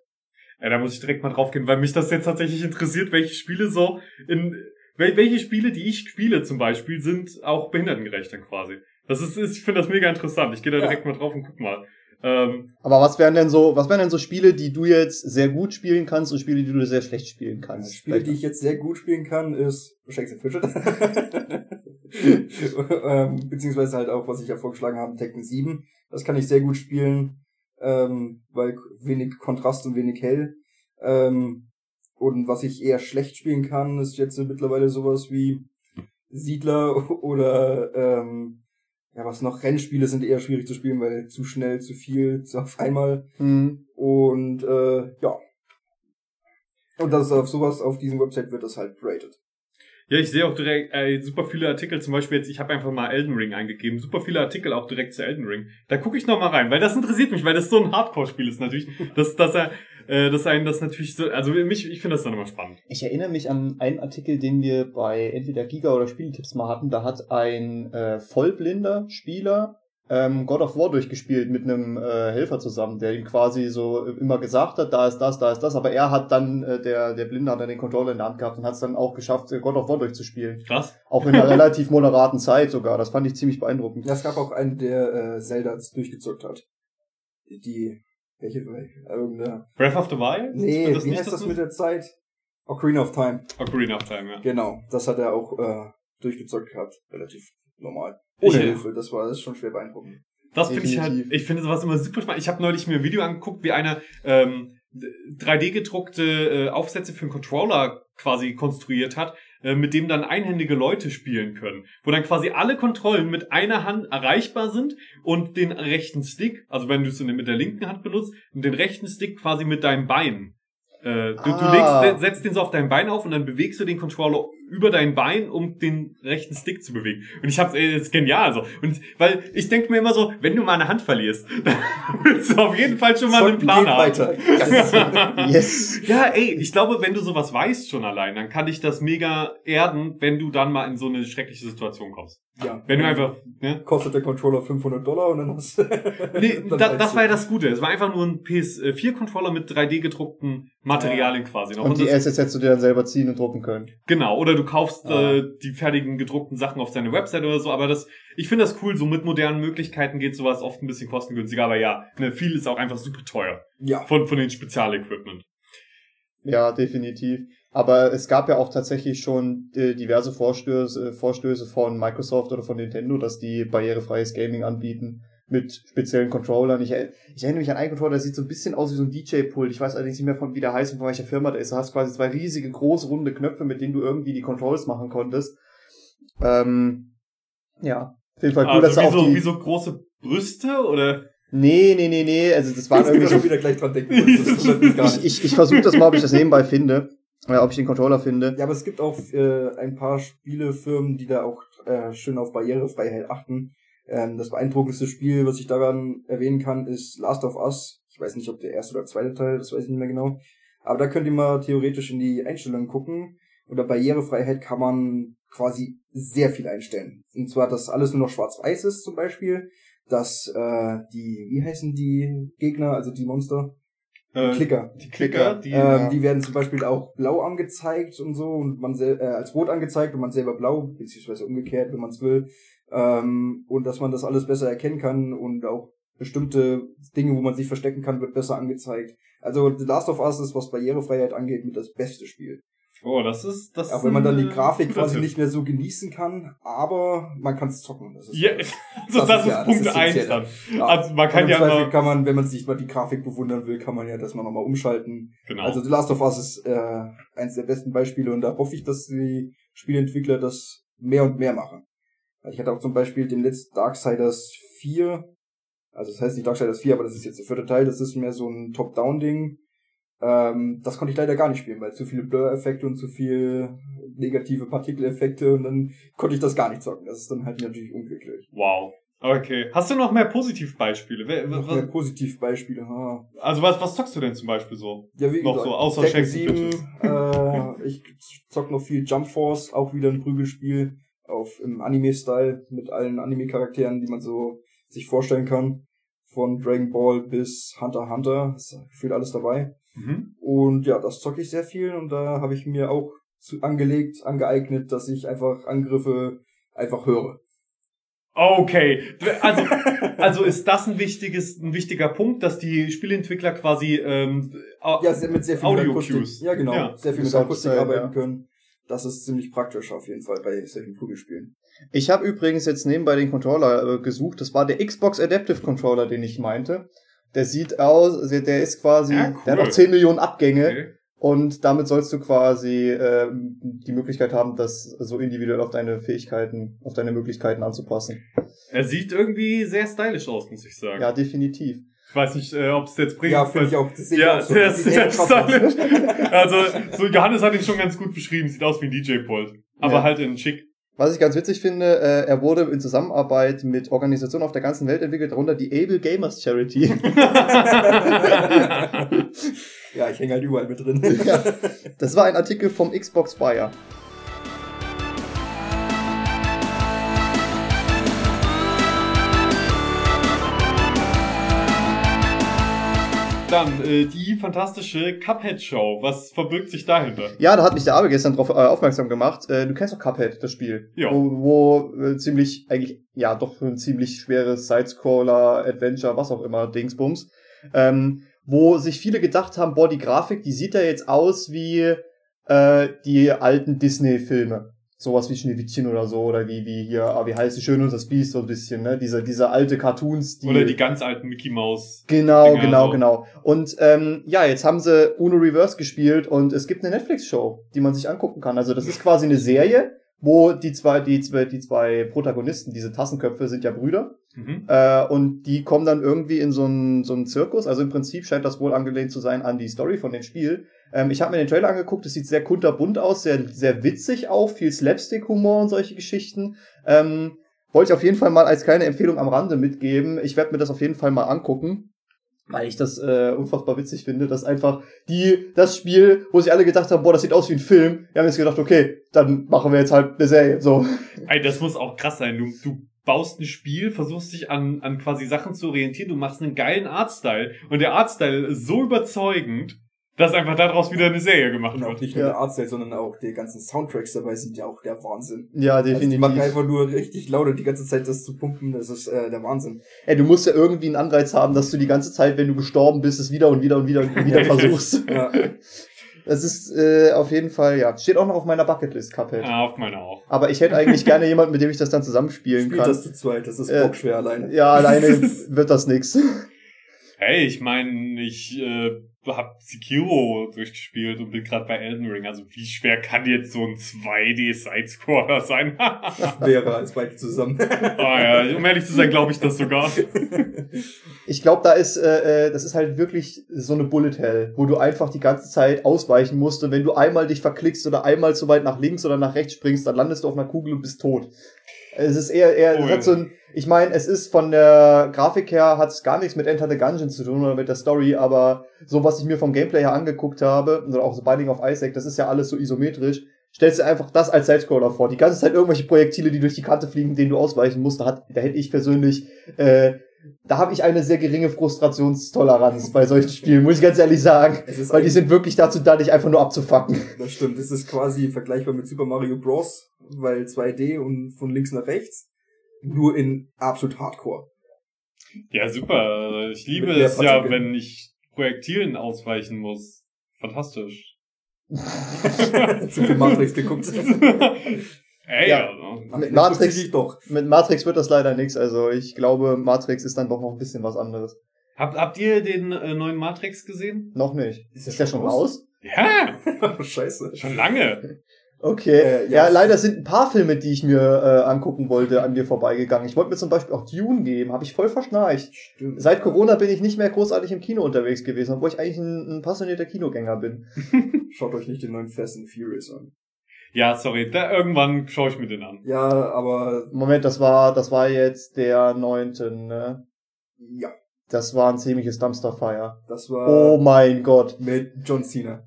[SPEAKER 3] ja, da muss ich direkt mal drauf gehen, weil mich das jetzt tatsächlich interessiert, welche Spiele so in, wel, welche Spiele, die ich spiele zum Beispiel, sind auch behindertengerecht dann quasi. Das ist, ist ich finde das mega interessant. Ich gehe da
[SPEAKER 4] Ja.
[SPEAKER 3] direkt mal drauf und guck mal. Ähm,
[SPEAKER 2] Aber was wären denn so, was wären denn so Spiele, die du jetzt sehr gut spielen kannst und Spiele, die du sehr schlecht spielen kannst?
[SPEAKER 4] Spiele, die ich jetzt sehr gut spielen kann, ist Shakes and Fidget. ähm, beziehungsweise halt auch, was ich ja vorgeschlagen habe, Tekken 7. Das kann ich sehr gut spielen, ähm, weil wenig Kontrast und wenig hell. Ähm, und was ich eher schlecht spielen kann, ist jetzt mittlerweile sowas wie Siedler oder ähm, ja, was noch Rennspiele sind eher schwierig zu spielen, weil zu schnell, zu viel, zu auf einmal.
[SPEAKER 2] Hm.
[SPEAKER 4] Und äh, ja. Und das ist auf sowas, auf diesem Website wird das halt rated.
[SPEAKER 3] Ja, ich sehe auch direkt äh, super viele Artikel, zum Beispiel jetzt, ich habe einfach mal Elden Ring eingegeben, super viele Artikel auch direkt zu Elden Ring. Da gucke ich noch mal rein, weil das interessiert mich, weil das so ein Hardcore-Spiel ist natürlich, dass, dass er, äh, dass einen das natürlich so, also mich, ich finde das dann immer spannend.
[SPEAKER 2] Ich erinnere mich an einen Artikel, den wir bei entweder Giga oder Spieletipps mal hatten. Da hat ein äh, vollblinder Spieler ähm, God of War durchgespielt mit einem äh, Helfer zusammen, der ihm quasi so immer gesagt hat, da ist das, da ist das, aber er hat dann, äh, der, der Blinde hat dann den Controller in der Hand gehabt und hat es dann auch geschafft, äh, God of War durchzuspielen.
[SPEAKER 3] Krass.
[SPEAKER 2] Auch in einer relativ moderaten Zeit sogar. Das fand ich ziemlich beeindruckend.
[SPEAKER 4] Ja, es gab auch einen, der äh, Zeldas durchgezockt hat. Die, welche, irgendeine,
[SPEAKER 3] Breath of the Wild?
[SPEAKER 4] nee,
[SPEAKER 3] Wird
[SPEAKER 4] wie heißt das mit der Zeit? Ocarina of Time.
[SPEAKER 3] Ocarina of Time, ja.
[SPEAKER 4] Genau, das hat er auch äh, durchgezockt gehabt. Relativ normal. Ohne Hilfe, das war das ist schon schwer beeindruckend.
[SPEAKER 3] Das finde ich halt, ich finde sowas immer super spannend. Ich habe neulich mir ein Video angeguckt, wie einer ähm, 3D gedruckte äh, Aufsätze für einen Controller quasi konstruiert hat, äh, mit dem dann einhändige Leute spielen können. Wo dann quasi alle Kontrollen mit einer Hand erreichbar sind und den rechten Stick, also wenn du es mit der linken Hand benutzt, und den rechten Stick quasi mit deinem Bein. Äh, du, du
[SPEAKER 2] Ah.
[SPEAKER 3] legst, setzt den so auf dein Bein auf und dann bewegst du den Controller über dein Bein, um den rechten Stick zu bewegen. Und ich hab's, ey, das ist genial so. Und weil ich denke mir immer so, wenn du mal eine Hand verlierst, dann willst du auf jeden Fall schon mal einen
[SPEAKER 4] Zocken
[SPEAKER 3] Plan
[SPEAKER 4] geht
[SPEAKER 3] haben.
[SPEAKER 4] weiter.
[SPEAKER 2] Yes.
[SPEAKER 3] Ja, ey, ich glaube, wenn du sowas weißt schon allein, dann kann dich das mega erden, wenn du dann mal in so eine schreckliche Situation kommst.
[SPEAKER 4] Ja.
[SPEAKER 3] Wenn du einfach, ne?
[SPEAKER 4] Kostet der Controller 500 Dollar und dann hast du...
[SPEAKER 3] Nee,
[SPEAKER 4] dann
[SPEAKER 3] da, das war ja das Gute. Es war einfach nur ein PS4-Controller mit 3D gedruckten Materialien quasi noch.
[SPEAKER 2] Und die Assets hättest du dir dann selber ziehen und drucken können.
[SPEAKER 3] Genau, oder du kaufst
[SPEAKER 2] Ah.
[SPEAKER 3] äh, die fertigen gedruckten Sachen auf deine Website oder so, aber das, ich finde das cool, so mit modernen Möglichkeiten geht sowas oft ein bisschen kostengünstiger, aber ja, ne, viel ist auch einfach super teuer
[SPEAKER 4] Ja.
[SPEAKER 3] von, von den Spezialequipment.
[SPEAKER 2] Ja, definitiv. Aber es gab ja auch tatsächlich schon äh, diverse Vorstöße, Vorstöße von Microsoft oder von Nintendo, dass die barrierefreies Gaming anbieten mit speziellen Controllern. Ich, ich erinnere mich an einen Controller, der sieht so ein bisschen aus wie so ein DJ-Pult. Ich weiß allerdings nicht mehr von wie der heißt und von welcher Firma der ist. Du hast quasi zwei riesige, große, runde Knöpfe, mit denen du irgendwie die Controls machen konntest. Ähm, ja, auf jeden Fall cool, dass
[SPEAKER 3] also
[SPEAKER 2] da
[SPEAKER 3] wie
[SPEAKER 2] auch
[SPEAKER 3] so,
[SPEAKER 2] die...
[SPEAKER 3] wie so große Brüste oder?
[SPEAKER 2] Nee, nee, nee, nee, also das waren
[SPEAKER 4] bin
[SPEAKER 2] irgendwie
[SPEAKER 4] ich schon wieder gleich dran denken.
[SPEAKER 2] Ich, ich, ich versuche das mal, ob ich das nebenbei finde. Äh, ob ich den Controller finde.
[SPEAKER 4] Ja, aber es gibt auch äh, ein paar Spielefirmen, die da auch äh, schön auf Barrierefreiheit achten. Ähm, das beeindruckendste Spiel, was ich daran erwähnen kann, ist Last of Us. Ich weiß nicht, ob der erste oder zweite Teil, das weiß ich nicht mehr genau. Aber da könnt ihr mal theoretisch in die Einstellungen gucken. Unter Barrierefreiheit kann man quasi sehr viel einstellen. Und zwar, dass alles nur noch schwarz-weiß ist zum Beispiel. Dass äh, die, wie heißen die Gegner, also die Monster? Die
[SPEAKER 3] Äh,
[SPEAKER 4] Klicker.
[SPEAKER 3] Die Klicker, die,
[SPEAKER 4] Ähm, die werden zum Beispiel auch blau angezeigt und so und man sel äh, als rot angezeigt und man selber blau, beziehungsweise umgekehrt, wenn man es will. Ähm, und dass man das alles besser erkennen kann und auch bestimmte Dinge, wo man sich verstecken kann, wird besser angezeigt. Also The Last of Us ist, was Barrierefreiheit angeht, mit das beste Spiel.
[SPEAKER 3] Oh, das ist das.
[SPEAKER 4] Auch wenn man dann die Grafik quasi nicht mehr so genießen kann, aber man kann es zocken. Das ist
[SPEAKER 3] Ja, also das, ist,
[SPEAKER 4] ja- das
[SPEAKER 3] Punkt
[SPEAKER 4] ist
[SPEAKER 3] eins dann.
[SPEAKER 4] Ja.
[SPEAKER 3] Also man kann ja
[SPEAKER 4] Zweifel kann man, wenn man sich mal die Grafik bewundern will, kann man ja das mal nochmal umschalten.
[SPEAKER 3] genau.
[SPEAKER 4] Also The Last of Us ist äh, eins der besten Beispiele und da hoffe ich, dass die Spieleentwickler das mehr und mehr machen. Ich hatte auch zum Beispiel den letzten Darksiders 4, also das heißt nicht Darksiders 4, aber das ist jetzt der vierte Teil, das ist mehr so ein Top-Down-Ding. Ähm, das konnte ich leider gar nicht spielen, weil zu viele Blur-Effekte und zu viel negative Partikeleffekte und dann konnte ich das gar nicht zocken. Das ist dann halt natürlich unglücklich.
[SPEAKER 3] wow. Okay. Hast du noch mehr Positivbeispiele? Wer-
[SPEAKER 4] Noch
[SPEAKER 3] was-
[SPEAKER 4] mehr Positivbeispiele. Ha.
[SPEAKER 3] Also was, was zockst du denn zum Beispiel so?
[SPEAKER 4] Ja, wie
[SPEAKER 3] Noch
[SPEAKER 4] gesagt,
[SPEAKER 3] so, außer
[SPEAKER 4] Tekken
[SPEAKER 3] Shakes
[SPEAKER 4] 7, äh, ich zock noch viel Jump Force, auch wieder ein Prügelspiel auf im Anime-Style mit allen Anime-Charakteren, die man so sich vorstellen kann. Von Dragon Ball bis Hunter x Hunter, ist gefühlt alles dabei.
[SPEAKER 3] Mhm.
[SPEAKER 4] Und ja, das zocke ich sehr viel und da habe ich mir auch zu, angelegt, angeeignet, dass ich einfach Angriffe einfach höre.
[SPEAKER 3] Okay, also, also ist das ein wichtiges, ein wichtiger Punkt, dass die Spieleentwickler quasi ähm,
[SPEAKER 4] Ja, sehr, mit sehr viel
[SPEAKER 3] Audio
[SPEAKER 4] mit Akustik.
[SPEAKER 3] Cues.
[SPEAKER 4] Ja, genau.
[SPEAKER 3] Ja.
[SPEAKER 4] Sehr viel mit Akustik arbeiten
[SPEAKER 2] ja.
[SPEAKER 4] können. Das ist ziemlich praktisch auf jeden Fall bei solchen Prügelspielen.
[SPEAKER 2] Ich habe übrigens jetzt nebenbei den Controller äh, gesucht. Das war der Xbox Adaptive Controller, den ich meinte. Der sieht aus, der der ist quasi,
[SPEAKER 3] Ja, cool.
[SPEAKER 2] der hat auch 10 Millionen Abgänge
[SPEAKER 3] okay.
[SPEAKER 2] und damit sollst du quasi ähm, die Möglichkeit haben, das so individuell auf deine Fähigkeiten, auf deine Möglichkeiten anzupassen.
[SPEAKER 3] Er sieht irgendwie sehr stylisch aus, muss ich sagen.
[SPEAKER 2] Ja, definitiv.
[SPEAKER 3] Ich weiß nicht, äh, ob es jetzt bringt.
[SPEAKER 4] Ja, finde ich auch. Das
[SPEAKER 3] Ja,
[SPEAKER 4] auch so.
[SPEAKER 3] sehr
[SPEAKER 4] aus.
[SPEAKER 3] stylisch. Also, so Johannes hat ihn schon ganz gut beschrieben. Sieht aus wie ein DJ-Pult. Aber
[SPEAKER 2] Ja.
[SPEAKER 3] halt in schick.
[SPEAKER 2] Was ich ganz witzig finde, äh, er wurde in Zusammenarbeit mit Organisationen auf der ganzen Welt entwickelt, darunter die Able Gamers Charity.
[SPEAKER 4] Ja, ich hänge halt überall mit drin.
[SPEAKER 2] ja, das war ein Artikel vom Xbox Buyer.
[SPEAKER 3] Dann äh, die fantastische Cuphead-Show. Was verbirgt sich dahinter?
[SPEAKER 2] Ja, da hat mich der Abe gestern drauf äh, aufmerksam gemacht. Äh, du kennst doch Cuphead, das Spiel.
[SPEAKER 3] Ja.
[SPEAKER 2] Wo, wo äh, ziemlich, eigentlich, ja, doch ein ziemlich schweres Sidescroller, Adventure, was auch immer, Dingsbums. Ähm, wo sich viele gedacht haben, boah, die Grafik, die sieht ja jetzt aus wie äh, die alten Disney-Filme. Sowas wie Schneewittchen oder so, oder wie, wie hier, ah, wie heißt die Schön und das Biest, so ein bisschen, ne? Diese, diese alte Cartoons, die.
[SPEAKER 3] Oder die ganz alten Mickey Mouse.
[SPEAKER 2] Genau,
[SPEAKER 3] Dinger
[SPEAKER 2] genau,
[SPEAKER 3] so.
[SPEAKER 2] genau. Und ähm, ja, jetzt haben sie Uno Reverse gespielt und es gibt eine Netflix-Show, die man sich angucken kann. Also das ist quasi eine Serie, wo die zwei, die zwei, die zwei Protagonisten, diese Tassenköpfe, sind ja Brüder.
[SPEAKER 3] Mhm.
[SPEAKER 2] Äh, und die kommen dann irgendwie in so einen so einen Zirkus. Also im Prinzip scheint das wohl angelehnt zu sein an die Story von dem Spiel. Ähm, ich habe mir den Trailer angeguckt, es sieht sehr kunterbunt aus, sehr, sehr witzig auch, viel Slapstick-Humor und solche Geschichten. Ähm, wollte ich auf jeden Fall mal als kleine Empfehlung am Rande mitgeben. Ich werde mir das auf jeden Fall mal angucken. Weil ich das äh, unfassbar witzig finde, dass einfach die, das Spiel, wo sich alle gedacht haben, boah, das sieht aus wie ein Film, wir haben jetzt gedacht, okay, dann machen wir jetzt halt eine Serie. So.
[SPEAKER 3] Ey, das muss auch krass sein. Du, du baust ein Spiel, versuchst dich an, an quasi Sachen zu orientieren, du machst einen geilen Artstyle und der Artstyle ist so überzeugend, dass einfach daraus wieder eine Serie gemacht
[SPEAKER 4] Und auch
[SPEAKER 3] wird.
[SPEAKER 4] nicht nur
[SPEAKER 2] Ja.
[SPEAKER 4] der Artstyle, sondern auch die ganzen Soundtracks dabei sind ja auch der Wahnsinn.
[SPEAKER 2] Ja,
[SPEAKER 4] Also die
[SPEAKER 2] definitiv.
[SPEAKER 4] machen einfach nur richtig laut und die ganze Zeit das zu pumpen, das ist äh, der Wahnsinn.
[SPEAKER 2] Ey, du musst ja irgendwie einen Anreiz haben, dass du die ganze Zeit, wenn du gestorben bist, es wieder und wieder und wieder und wieder versuchst.
[SPEAKER 4] Ja.
[SPEAKER 2] Das ist äh, auf jeden Fall, ja. Steht auch noch auf meiner Bucketlist, Cuphead.
[SPEAKER 3] Ja, auf meiner auch.
[SPEAKER 2] Aber ich hätte eigentlich gerne jemanden, mit dem ich das dann zusammenspielen
[SPEAKER 4] Spielt
[SPEAKER 2] kann.
[SPEAKER 4] das zu zweit, das ist
[SPEAKER 2] Äh,
[SPEAKER 4] bockschwer alleine.
[SPEAKER 2] Ja, alleine wird das nix.
[SPEAKER 3] Hey, ich meine, ich äh, hab Sekiro durchgespielt und bin gerade bei Elden Ring. Also wie schwer kann jetzt so ein 2D-Sidescroller sein? ah
[SPEAKER 4] Wäre als beide zusammen.
[SPEAKER 3] ja, um ehrlich zu sein, glaube ich das sogar.
[SPEAKER 2] Ich glaube, da ist, äh, äh, das ist halt wirklich so eine Bullet Hell, wo du einfach die ganze Zeit ausweichen musst und wenn du einmal dich verklickst oder einmal zu weit nach links oder nach rechts springst, dann landest du auf einer Kugel und bist tot. Es ist eher, eher, es hat so ein, ich meine, es ist von der Grafik her, hat es gar nichts mit Enter the Gungeon zu tun oder mit der Story, aber so was ich mir vom Gameplay her angeguckt habe, oder auch so Binding of Isaac, das ist ja alles so isometrisch, stellst du einfach das als Sidescroller vor. Die ganze Zeit irgendwelche Projektile, die durch die Kante fliegen, denen du ausweichen musst, da, hat, da hätte ich persönlich, äh, da habe ich eine sehr geringe Frustrationstoleranz bei solchen Spielen, muss ich ganz ehrlich sagen. Weil die sind wirklich dazu da, dich einfach nur abzufacken.
[SPEAKER 4] Das stimmt, das ist quasi vergleichbar mit Super Mario Bros., weil 2D und von links nach rechts, nur in absolut Hardcore.
[SPEAKER 3] Ja, super. Ich liebe
[SPEAKER 4] Mit
[SPEAKER 3] es ja, wenn ich Projektilen ausweichen muss. Fantastisch.
[SPEAKER 4] Zu viel Matrix geguckt.
[SPEAKER 3] Ey,
[SPEAKER 2] Ja.
[SPEAKER 3] also.
[SPEAKER 4] Ende
[SPEAKER 2] Matrix-. Mit Matrix wird das leider nichts. Also ich glaube, Matrix ist dann doch noch ein bisschen was anderes.
[SPEAKER 3] Habt, habt ihr den äh, neuen Matrix gesehen?
[SPEAKER 2] Noch nicht.
[SPEAKER 4] Ist
[SPEAKER 2] Ist,
[SPEAKER 4] der schon raus?
[SPEAKER 2] raus?
[SPEAKER 3] Ja,
[SPEAKER 4] Scheiße.
[SPEAKER 3] schon lange.
[SPEAKER 2] Okay.
[SPEAKER 4] Äh,
[SPEAKER 2] ja.
[SPEAKER 4] ja.
[SPEAKER 2] leider sind ein paar Filme, die ich mir äh, angucken wollte, an mir vorbeigegangen. Ich wollte mir zum Beispiel auch Dune geben, habe ich voll verschnarcht.
[SPEAKER 4] Stimmt.
[SPEAKER 2] Seit Corona bin ich nicht mehr großartig im Kino unterwegs gewesen, obwohl ich eigentlich ein, ein passionierter Kinogänger bin.
[SPEAKER 4] Schaut euch nicht den neuen Fast and Furious an.
[SPEAKER 3] Ja, sorry, da, irgendwann schaue ich mir den an.
[SPEAKER 4] Ja, aber
[SPEAKER 2] Moment, das war, das war jetzt der neunte, ne?
[SPEAKER 4] ja,
[SPEAKER 2] Das war ein ziemliches Dumpsterfire.
[SPEAKER 4] das war
[SPEAKER 2] Oh mein Gott.
[SPEAKER 4] mit John Cena.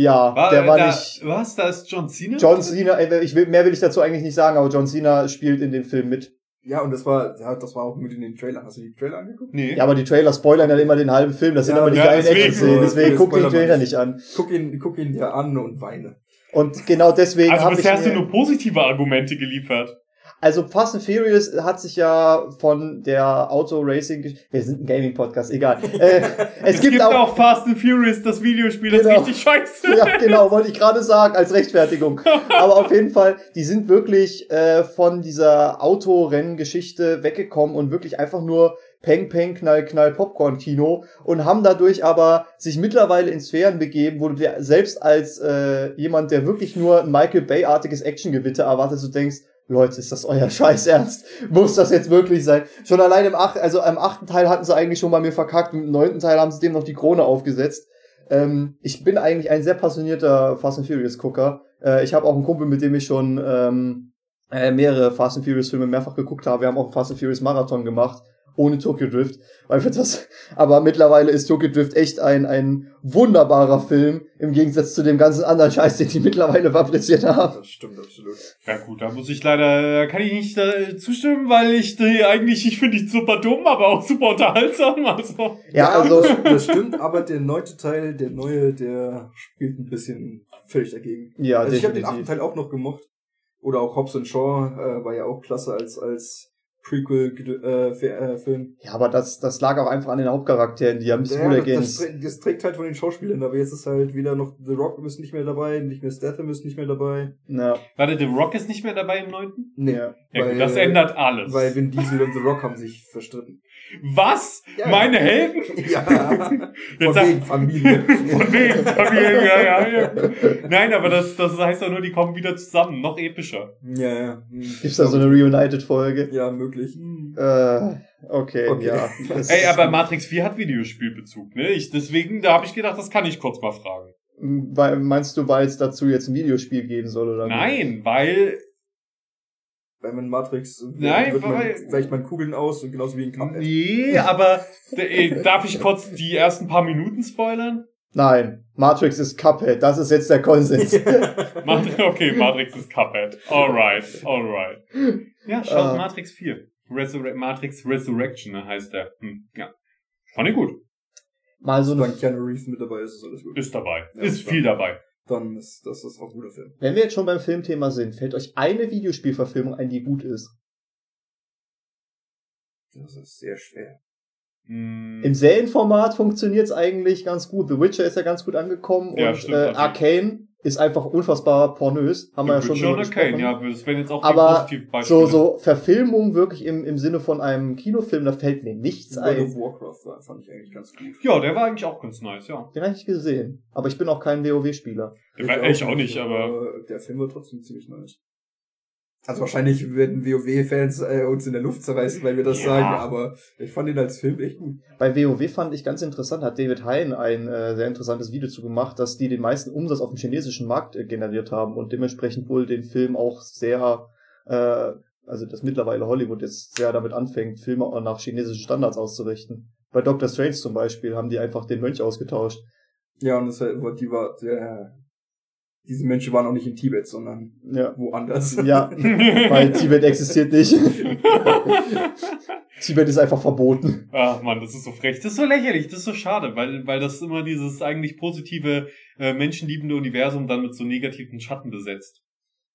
[SPEAKER 2] Ja,
[SPEAKER 3] War,
[SPEAKER 2] der war
[SPEAKER 3] da,
[SPEAKER 2] nicht.
[SPEAKER 3] Was? Da ist John Cena?
[SPEAKER 2] John Cena, ey, ich will, mehr will ich dazu eigentlich nicht sagen, aber John Cena spielt in dem Film mit.
[SPEAKER 4] Ja, und das war, ja, das war auch mit in den Trailern. Hast du die Trailer angeguckt?
[SPEAKER 3] Nee.
[SPEAKER 2] Ja, aber die Trailer spoilern ja immer den halben Film, das sind
[SPEAKER 4] Ja,
[SPEAKER 2] aber die
[SPEAKER 3] ja,
[SPEAKER 2] geilen
[SPEAKER 3] deswegen.
[SPEAKER 2] Action-Szenen, deswegen
[SPEAKER 4] Ja,
[SPEAKER 2] guck
[SPEAKER 4] wir
[SPEAKER 2] Trailer
[SPEAKER 4] nicht.
[SPEAKER 2] nicht an.
[SPEAKER 4] Guck ihn, guck ihn dir an und weine.
[SPEAKER 2] Und genau deswegen
[SPEAKER 3] also
[SPEAKER 2] habe ich
[SPEAKER 3] bisher hast du nur positive Argumente geliefert.
[SPEAKER 2] Also Fast and Furious hat sich ja von der Auto-Racing, wir sind ein Gaming-Podcast, egal. Äh, es, gibt, auch,
[SPEAKER 3] Fast and Furious, das Videospiel, das
[SPEAKER 2] Genau.
[SPEAKER 3] ist richtig scheiße.
[SPEAKER 2] ja, genau, wollte ich gerade sagen, als Rechtfertigung. Aber auf jeden Fall, die sind wirklich äh, von dieser Autorenngeschichte weggekommen und wirklich einfach nur Peng, Peng, Knall, Knall, Popcorn-Kino und haben dadurch aber sich mittlerweile in Sphären begeben, wo du dir selbst als äh, jemand, der wirklich nur ein Michael Bay-artiges Actiongewitter erwartet, so denkst, Leute, ist das euer Scheiß ernst? Muss das jetzt wirklich sein? Schon allein im achten, also im achten Teil hatten sie eigentlich schon bei mir verkackt im neunten Teil haben sie dem noch die Krone aufgesetzt. Ähm, ich bin eigentlich ein sehr passionierter Fast and Furious Gucker. Äh, ich habe auch einen Kumpel, mit dem ich schon ähm, äh, mehrere Fast and Furious Filme mehrfach geguckt habe. Wir haben auch einen Fast and Furious Marathon gemacht, ohne Tokyo Drift, weil wir das, aber mittlerweile ist Tokyo Drift echt ein, ein wunderbarer Film, im Gegensatz zu dem ganzen anderen Scheiß, den die mittlerweile fabriziert haben.
[SPEAKER 4] Das stimmt absolut.
[SPEAKER 3] Ja gut, da muss ich leider, kann ich nicht äh, zustimmen, weil ich die eigentlich, ich finde die super dumm, aber auch super unterhaltsam. Also.
[SPEAKER 2] Ja, also,
[SPEAKER 4] das, das stimmt, aber der neunte Teil, der neue, der spielt ein bisschen völlig dagegen.
[SPEAKER 2] ja,
[SPEAKER 4] also ich habe den achten. Teil auch noch gemocht. Oder auch Hobbs Shaw äh, war ja auch klasse als als Prequel-Film. Äh, äh, Film.
[SPEAKER 2] Ja, aber das, das lag auch einfach an den Hauptcharakteren, die haben nicht so gut
[SPEAKER 4] Ja, das, das,
[SPEAKER 2] ergänzt.
[SPEAKER 4] trä- das trägt halt von den Schauspielern, aber jetzt ist halt wieder noch The Rock ist nicht mehr dabei, nicht mehr Statham ist nicht mehr dabei.
[SPEAKER 2] Ja,
[SPEAKER 3] Warte, The Rock ist nicht mehr dabei im neunten?
[SPEAKER 4] Nee,
[SPEAKER 2] ja.
[SPEAKER 3] Ja
[SPEAKER 4] Weil-
[SPEAKER 3] gut, das ändert alles.
[SPEAKER 4] weil Vin Diesel und The Rock haben sich verstritten.
[SPEAKER 3] Was?
[SPEAKER 4] Ja.
[SPEAKER 3] Meine Helden?
[SPEAKER 4] Ja, von
[SPEAKER 3] Jetzt
[SPEAKER 4] wegen Familie.
[SPEAKER 3] Von wegen Familie, ja, ja, ja. Nein, aber das, das heißt doch nur, die kommen wieder zusammen. Noch epischer.
[SPEAKER 4] ja, ja. Hm.
[SPEAKER 2] Gibt's da so eine Reunited-Folge?
[SPEAKER 4] Ja, möglich.
[SPEAKER 2] Äh, okay,
[SPEAKER 4] Okay.
[SPEAKER 2] ja.
[SPEAKER 3] Ey, aber Matrix 4 hat Videospielbezug, ne? Ich, deswegen, da habe ich gedacht, das kann ich kurz mal fragen.
[SPEAKER 2] Weil, meinst du, weil es dazu jetzt ein Videospiel geben soll, oder?
[SPEAKER 3] Nein, weil
[SPEAKER 4] Weil man Matrix
[SPEAKER 3] Nein,
[SPEAKER 4] wird man,
[SPEAKER 3] weil-
[SPEAKER 4] weicht man Kugeln aus und genauso wie in Cuphead.
[SPEAKER 3] Nee, aber äh, darf ich kurz die ersten paar Minuten spoilern?
[SPEAKER 2] Nein, Matrix ist Cuphead, das ist jetzt der Konsens.
[SPEAKER 3] Okay, Matrix ist Cuphead. Alright, alright. Ja, schaut
[SPEAKER 2] Ah.
[SPEAKER 3] Matrix 4. Resurre Matrix Resurrection heißt der. Hm, ja. Fand ich gut.
[SPEAKER 2] Mal so eine,
[SPEAKER 4] Solange Keanu Reeves mit dabei ist, ist alles gut.
[SPEAKER 3] Ist dabei.
[SPEAKER 4] Ja,
[SPEAKER 3] ist
[SPEAKER 4] klar.
[SPEAKER 3] viel dabei.
[SPEAKER 4] Dann ist das ist auch ein guter Film.
[SPEAKER 2] wenn wir jetzt schon beim Filmthema sind, fällt euch eine Videospielverfilmung ein, die gut ist?
[SPEAKER 4] Das ist sehr schwer.
[SPEAKER 3] Hm,
[SPEAKER 2] Im Serienformat funktioniert es eigentlich ganz gut. The Witcher ist ja ganz gut angekommen
[SPEAKER 3] Ja,
[SPEAKER 2] und
[SPEAKER 3] stimmt,
[SPEAKER 2] äh. Arcane ist einfach unfassbar pornös. Haben wir ja schon
[SPEAKER 3] Arcane,
[SPEAKER 2] gesprochen.
[SPEAKER 3] ja, das wären jetzt auch
[SPEAKER 2] Aber. So, so Verfilmung wirklich im, im Sinne von einem Kinofilm, da fällt mir nichts
[SPEAKER 4] World
[SPEAKER 2] ein.
[SPEAKER 4] of Warcraft war, fand ich eigentlich ganz gut.
[SPEAKER 3] Ja, der war eigentlich auch ganz nice, ja.
[SPEAKER 2] Den habe ich gesehen. Aber ich bin auch kein WoW-Spieler.
[SPEAKER 3] War, ich auch nicht, aber
[SPEAKER 4] Der Film war trotzdem ziemlich nice. Also wahrscheinlich werden WoW-Fans äh, uns in der Luft zerreißen, weil wir das
[SPEAKER 3] Ja.
[SPEAKER 4] sagen, aber ich fand ihn als Film echt gut.
[SPEAKER 2] Bei WoW fand ich ganz interessant, hat David Hein ein äh, sehr interessantes Video zu gemacht, dass die den meisten Umsatz auf dem chinesischen Markt äh, generiert haben und dementsprechend wohl den Film auch sehr, äh, also dass mittlerweile Hollywood jetzt sehr damit anfängt, Filme auch nach chinesischen Standards auszurichten. Bei Doctor Strange zum Beispiel haben die einfach den Mönch ausgetauscht.
[SPEAKER 4] Ja, und das, war- die war, der, diese Menschen waren auch nicht in Tibet, sondern
[SPEAKER 2] Ja.
[SPEAKER 4] woanders.
[SPEAKER 2] Ja, weil Tibet existiert nicht. Tibet ist einfach verboten.
[SPEAKER 3] Ach man, das ist so frech. Das ist so lächerlich, das ist so schade, weil, weil das immer dieses eigentlich positive, äh, menschenliebende Universum dann mit so negativen Schatten besetzt.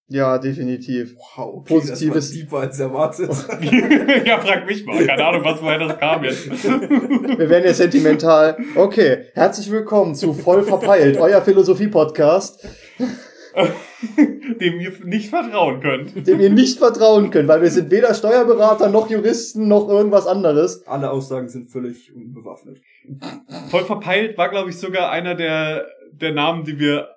[SPEAKER 2] Ja, definitiv.
[SPEAKER 4] Wow, okay,
[SPEAKER 2] Positives-
[SPEAKER 4] das war als erwartet.
[SPEAKER 3] ja, frag mich mal. Keine Ahnung, was woher das kam jetzt.
[SPEAKER 2] Wir werden jetzt sentimental. Okay, herzlich willkommen zu Voll verpeilt, euer Philosophie-Podcast,
[SPEAKER 3] Dem ihr nicht vertrauen könnt.
[SPEAKER 2] dem ihr nicht vertrauen könnt, weil wir sind weder Steuerberater noch Juristen noch irgendwas anderes.
[SPEAKER 4] Alle Aussagen sind völlig unbewaffnet.
[SPEAKER 3] Voll verpeilt war, glaube ich, sogar einer der, der Namen, die wir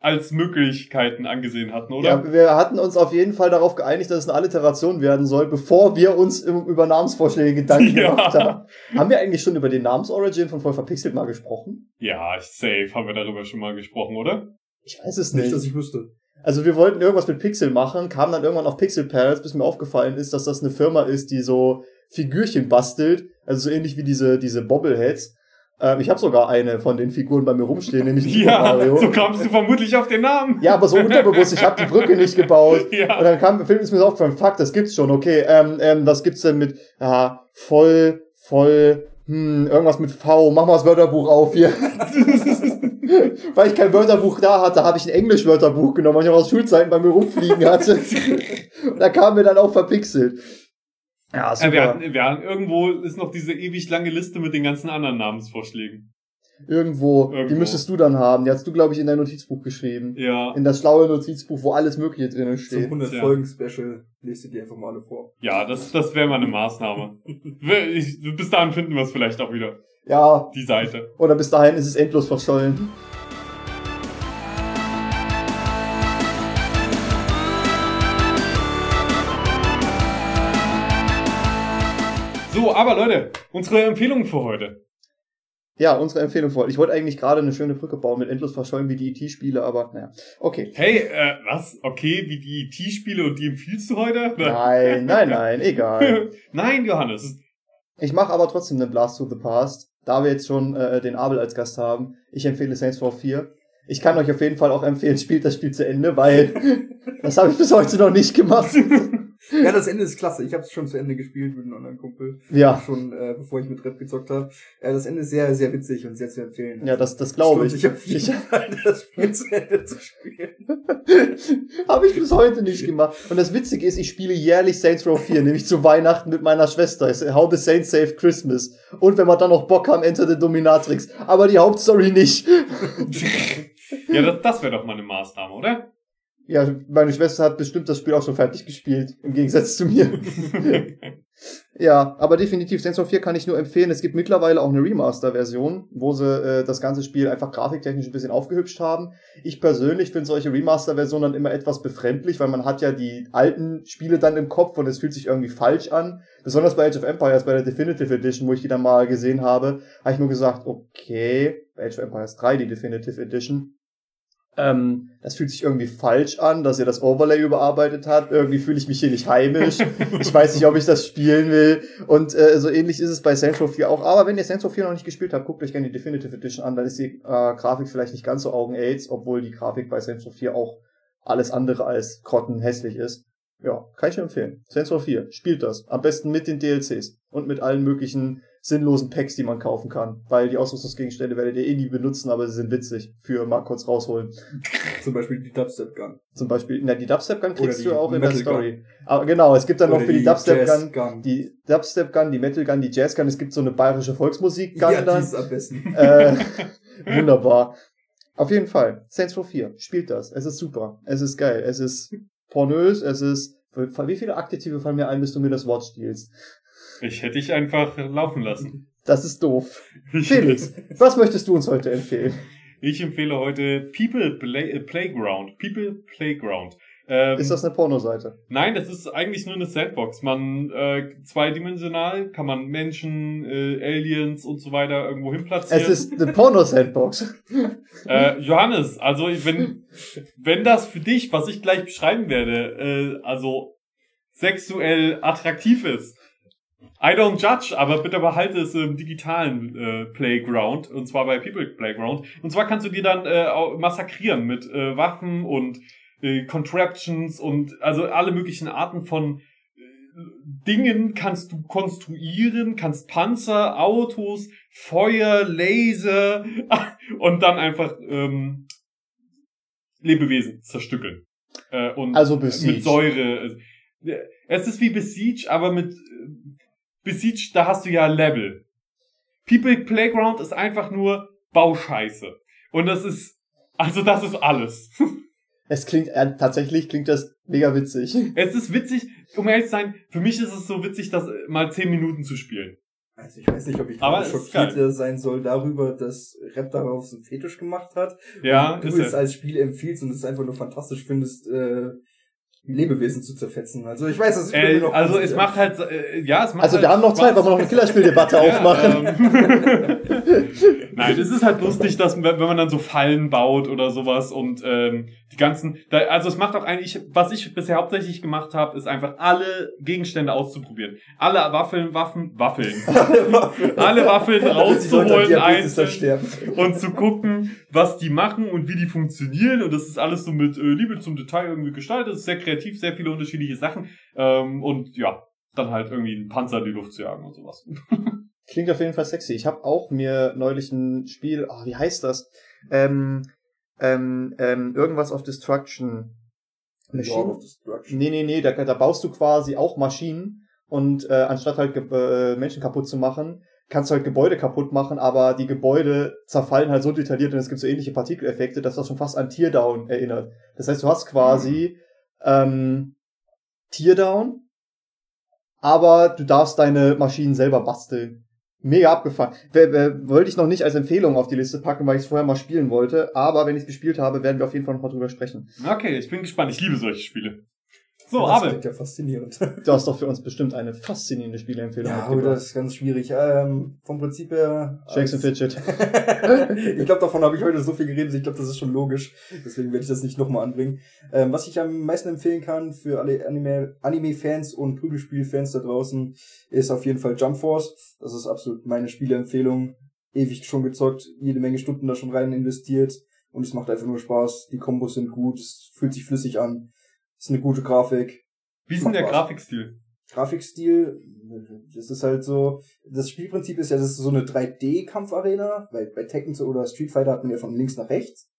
[SPEAKER 3] als Möglichkeiten angesehen hatten, oder?
[SPEAKER 2] Ja, wir hatten uns auf jeden Fall darauf geeinigt, dass es eine Alliteration werden soll, bevor wir uns über Namensvorschläge Gedanken
[SPEAKER 3] Ja.
[SPEAKER 2] gemacht haben. Haben wir eigentlich schon über den Namensorigin von Voll verpixelt mal gesprochen?
[SPEAKER 3] Ja, safe haben wir darüber schon mal gesprochen, oder?
[SPEAKER 2] Ich weiß es
[SPEAKER 4] Nicht,
[SPEAKER 2] nicht.
[SPEAKER 4] dass ich wüsste.
[SPEAKER 2] Also wir wollten irgendwas mit Pixel machen, kamen dann irgendwann auf Pixel Pals, bis mir aufgefallen ist, dass das eine Firma ist, die so Figürchen bastelt, also so ähnlich wie diese diese Bobbleheads. Ähm, ich habe sogar eine von den Figuren bei mir rumstehen, nämlich
[SPEAKER 3] Ja,
[SPEAKER 2] Mario.
[SPEAKER 3] so kamst du vermutlich auf den Namen.
[SPEAKER 2] Ja, aber so unterbewusst, ich habe die Brücke nicht gebaut. Und
[SPEAKER 3] Ja.
[SPEAKER 2] dann kam Film ist mir so aufgefallen, fuck, das gibt's schon, okay, ähm, ähm, was gibt's denn mit, ja, voll, voll, hm, irgendwas mit V, mach mal das Wörterbuch auf hier. Weil ich kein Wörterbuch da hatte, habe ich ein Englisch-Wörterbuch genommen, weil ich auch aus Schulzeiten bei mir rumfliegen hatte. Und da kam mir dann auch verpixelt. Ja,
[SPEAKER 3] Äh, wir
[SPEAKER 2] super.
[SPEAKER 3] hatten, wir hatten, irgendwo ist noch diese ewig lange Liste mit den ganzen anderen Namensvorschlägen.
[SPEAKER 2] Irgendwo. Die
[SPEAKER 3] Irgendwo.
[SPEAKER 2] müsstest du dann haben. Die hast du, glaube ich, in dein Notizbuch geschrieben.
[SPEAKER 3] Ja.
[SPEAKER 2] In das schlaue Notizbuch, wo alles Mögliche drinnen
[SPEAKER 4] Zum
[SPEAKER 2] steht.
[SPEAKER 4] 100
[SPEAKER 3] Ja.
[SPEAKER 4] Folgen Special lest ihr die einfach mal alle vor.
[SPEAKER 3] Ja, das, das wäre mal eine Maßnahme. Wir- ich, bis dahin finden wir es vielleicht auch wieder.
[SPEAKER 2] Ja,
[SPEAKER 3] Die Seite.
[SPEAKER 2] oder bis dahin ist es endlos verschollen.
[SPEAKER 3] So, aber Leute, unsere Empfehlungen für heute.
[SPEAKER 2] Ja, unsere Empfehlung voll. Ich wollte eigentlich gerade eine schöne Brücke bauen mit endlos verschollen wie die IT-Spiele, aber naja. Okay.
[SPEAKER 3] Hey, äh, was? Okay, wie die IT-Spiele und die empfiehlst du heute?
[SPEAKER 2] Nein, nein, nein, egal.
[SPEAKER 3] Nein, Johannes.
[SPEAKER 2] Ich mache aber trotzdem einen Blast to the Past, da wir jetzt schon äh, den Abel als Gast haben. Ich empfehle Saints Row 4. Ich kann euch auf jeden Fall auch empfehlen, spielt das Spiel zu Ende, weil das habe ich bis heute noch nicht gemacht.
[SPEAKER 4] Ja, das Ende ist klasse. Ich habe es schon zu Ende gespielt mit einem anderen Kumpel.
[SPEAKER 2] Ja,
[SPEAKER 4] Schon äh, bevor ich mit Red gezockt habe. Äh, das Ende ist sehr, sehr witzig und sehr zu empfehlen.
[SPEAKER 2] ja, das, das glaube ich.
[SPEAKER 4] sich auf jeden
[SPEAKER 2] Ich
[SPEAKER 4] Fall, das Spiel zu Ende zu spielen.
[SPEAKER 2] habe ich bis heute nicht gemacht. Und das Witzige ist, ich spiele jährlich Saints Row 4, nämlich zu Weihnachten mit meiner Schwester. How the Saints Save Christmas. Und wenn wir dann noch Bock haben, Enter the Dominatrix. Aber die Hauptstory nicht.
[SPEAKER 3] Ja, das, das wäre doch mal eine Maßnahme, oder?
[SPEAKER 2] Ja, meine Schwester hat bestimmt das Spiel auch schon fertig gespielt, im Gegensatz zu mir. ja, aber definitiv Saints Row 4 kann ich nur empfehlen. Es gibt mittlerweile auch eine Remaster-Version, wo sie äh, das ganze Spiel einfach grafiktechnisch ein bisschen aufgehübscht haben. Ich persönlich finde solche Remaster-Versionen dann immer etwas befremdlich, weil man hat ja die alten Spiele dann im Kopf und es fühlt sich irgendwie falsch an. Besonders bei Age of Empires, bei der Definitive Edition, wo ich die dann mal gesehen habe, habe ich nur gesagt, okay, bei Age of Empires 3, die Definitive Edition, ähm, das fühlt sich irgendwie falsch an, dass ihr das Overlay überarbeitet habt. Irgendwie fühle ich mich hier nicht heimisch. Ich weiß nicht, ob ich das spielen will. Und äh, so ähnlich ist es bei Saints Row 4 auch. Aber wenn ihr Saints Row 4 noch nicht gespielt habt, guckt euch gerne die Definitive Edition an. Dann ist die äh, Grafik vielleicht nicht ganz so Augen-Aids, obwohl die Grafik bei Saints Row 4 auch alles andere als grottenhässlich ist. Ja, kann ich nur empfehlen. Saints Row 4, spielt das. Am besten mit den DLCs und mit allen möglichen sinnlosen Packs, die man kaufen kann. Weil die Ausrüstungsgegenstände werdet ihr eh nie benutzen, aber sie sind witzig für mal kurz rausholen.
[SPEAKER 4] Zum Beispiel die Dubstep Gun.
[SPEAKER 2] Zum Beispiel, na, die Dubstep Gun kriegst du
[SPEAKER 4] die
[SPEAKER 2] auch in der
[SPEAKER 4] Metal
[SPEAKER 2] Story. Aber genau, es gibt dann noch
[SPEAKER 4] Oder
[SPEAKER 2] für die, Dubstep
[SPEAKER 4] Jazz
[SPEAKER 2] Gun,
[SPEAKER 4] Gun.
[SPEAKER 2] die Dubstep Gun, die Metal Gun, die Jazz Gun. Es gibt so eine bayerische Volksmusik Gun
[SPEAKER 4] ja, die
[SPEAKER 2] dann.
[SPEAKER 4] ist am besten.
[SPEAKER 2] Äh, wunderbar. Auf jeden Fall. Saints Row 4. Spielt das. Es ist super. Es ist geil. Es ist pornös. Es ist, wie viele Aktive fallen mir ein, bis du mir das Wort stiehlst?
[SPEAKER 3] Ich hätte dich einfach laufen lassen.
[SPEAKER 2] Das ist doof. Felix, was möchtest du uns heute empfehlen?
[SPEAKER 3] Ich empfehle heute People Play äh, Playground. People Playground. Ähm,
[SPEAKER 2] Ist das eine Pornoseite?
[SPEAKER 3] Nein, das ist eigentlich nur eine Sandbox. Man äh, zweidimensional kann man Menschen, äh, Aliens und so weiter irgendwo hin platzieren.
[SPEAKER 2] Es ist eine Porno-Sandbox.
[SPEAKER 3] Äh, Johannes, also wenn, wenn das für dich, was ich gleich beschreiben werde, äh, also sexuell attraktiv ist, I don't judge, aber bitte behalte es im digitalen äh, Playground, und zwar bei People Playground. Und zwar kannst du die dann äh, massakrieren mit äh, Waffen und äh, Contraptions und also alle möglichen Arten von äh, Dingen kannst du konstruieren, kannst Panzer, Autos, Feuer, Laser und dann einfach ähm, Lebewesen zerstückeln. Äh, und
[SPEAKER 2] Also Besiege.
[SPEAKER 3] mit Säure. Es ist wie Besiege, aber mit äh, Besiege, da hast du ja Level. People Playground ist einfach nur Bauscheiße. Und das ist, also das ist alles.
[SPEAKER 2] Es klingt, äh, tatsächlich klingt das mega witzig.
[SPEAKER 3] Es ist witzig, um ehrlich zu sein, für mich ist es so witzig, das mal 10 Minuten zu spielen.
[SPEAKER 4] Also ich weiß nicht, ob ich
[SPEAKER 3] Aber
[SPEAKER 4] schockiert äh, sein soll darüber, dass Rap darauf so einen Fetisch gemacht hat.
[SPEAKER 3] Ja,
[SPEAKER 4] und du
[SPEAKER 3] ist
[SPEAKER 4] es als Spiel empfiehlst und es einfach nur fantastisch findest, äh, Lebewesen zu zerfetzen. Also ich weiß, das ist
[SPEAKER 3] Äh,
[SPEAKER 4] noch
[SPEAKER 3] also es macht halt, äh, ja, es macht
[SPEAKER 2] Also
[SPEAKER 3] halt
[SPEAKER 2] wir haben noch Zeit, wollen wir noch eine Killerspieldebatte aufmachen.
[SPEAKER 3] Ähm, Nein, es ist halt lustig, dass wenn wenn man dann so Fallen baut oder sowas und ähm, die ganzen, da, also es macht auch eigentlich, was ich bisher hauptsächlich gemacht habe, ist einfach alle Gegenstände auszuprobieren, alle Waffeln, Waffen, Waffeln, alle Waffeln rauszuholen einzeln und zu gucken, was die machen und wie die funktionieren. Und das ist alles so mit äh, Liebe zum Detail irgendwie gestaltet. Es ist sehr kreativ, sehr viele unterschiedliche Sachen. Ähm, und ja, dann halt irgendwie einen Panzer in die Luft zu jagen und sowas.
[SPEAKER 2] Klingt auf jeden Fall sexy. Ich habe auch mir neulich ein Spiel, oh, wie heißt das? Ähm, ähm, ähm, irgendwas auf Destruction.
[SPEAKER 4] Lord of Destruction.
[SPEAKER 2] Nee, nee, nee, da, da baust du quasi auch Maschinen und äh, anstatt halt äh, Menschen kaputt zu machen, kannst du halt Gebäude kaputt machen, aber die Gebäude zerfallen halt so detailliert und es gibt so ähnliche Partikeleffekte, dass das schon fast an Teardown erinnert. Das heißt, du hast quasi ähm, Teardown, aber du darfst deine Maschinen selber basteln. Mega abgefahren. Wollte ich noch nicht als Empfehlung auf die Liste packen, weil ich es vorher mal spielen wollte, aber wenn ich es gespielt habe, werden wir auf jeden Fall noch mal drüber sprechen.
[SPEAKER 3] Okay, ich bin gespannt. Ich liebe solche Spiele. So,
[SPEAKER 4] das
[SPEAKER 3] Abel.
[SPEAKER 4] klingt ja faszinierend.
[SPEAKER 2] Du hast doch für uns bestimmt eine faszinierende Spieleempfehlung
[SPEAKER 4] Ja, aber das ist ganz schwierig. Ähm, vom Prinzip her.
[SPEAKER 2] Shakes and Fidget.
[SPEAKER 4] ich glaube, davon habe ich heute so viel geredet. Ich glaube, das ist schon logisch. Deswegen werde ich das nicht nochmal anbringen. Ähm, was ich am meisten empfehlen kann für alle Anime- Anime-Fans und Prügelspiel-Fans da draußen, ist auf jeden Fall Jump Force. Das ist absolut meine Spieleempfehlung. Ewig schon gezockt, jede Menge Stunden da schon rein investiert. Und es macht einfach nur Spaß. Die Kombos sind gut, es fühlt sich flüssig an. Ist eine gute Grafik.
[SPEAKER 3] Wie ist denn der. Grafikstil?
[SPEAKER 4] Grafikstil, das ist halt so, das Spielprinzip ist ja, das ist so eine 3D-Kampfarena, weil bei Tekken oder Street Fighter hat man ja von links nach rechts.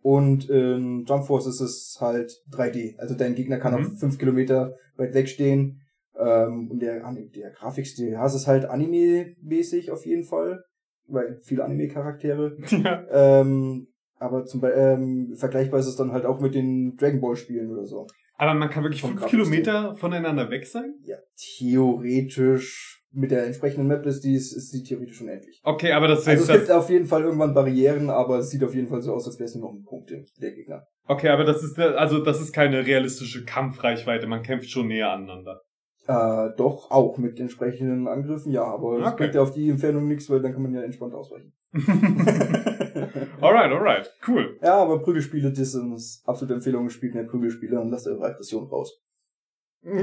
[SPEAKER 4] Und in Jump Force ist es halt 3D. Also dein Gegner kann
[SPEAKER 3] Mhm.
[SPEAKER 4] auf fünf Kilometer weit wegstehen. Ähm, und der, der Grafikstil, ja, es ist halt Anime-mäßig auf jeden Fall. Weil viele Anime-Charaktere.
[SPEAKER 3] Ja.
[SPEAKER 4] Ähm, aber zum Beispiel, ähm, vergleichbar ist es dann halt auch mit den Dragon Ball Spielen oder so.
[SPEAKER 3] Aber man kann wirklich
[SPEAKER 4] Vom
[SPEAKER 3] fünf. Kilometer voneinander weg sein?
[SPEAKER 4] Ja, theoretisch mit der entsprechenden Maplist, die ist, ist sie theoretisch unendlich.
[SPEAKER 3] Okay, aber das
[SPEAKER 4] Also es
[SPEAKER 3] ist
[SPEAKER 4] gibt
[SPEAKER 3] das,
[SPEAKER 4] auf jeden Fall irgendwann Barrieren, aber es sieht auf jeden Fall so aus, als wäre es nur noch ein Punkt der Gegner.
[SPEAKER 3] okay, aber das ist also das ist keine realistische Kampfreichweite. Man kämpft schon näher aneinander.
[SPEAKER 4] Äh, doch, auch mit entsprechenden Angriffen, ja, aber es
[SPEAKER 3] Okay.
[SPEAKER 4] bringt ja auf die Entfernung nichts, weil dann kann man ja entspannt ausweichen.
[SPEAKER 3] alright, alright, cool.
[SPEAKER 4] ja, aber Prügelspiele, das sind absolute Empfehlungen, spielt mehr Prügelspiele und lasst eure Aggression raus.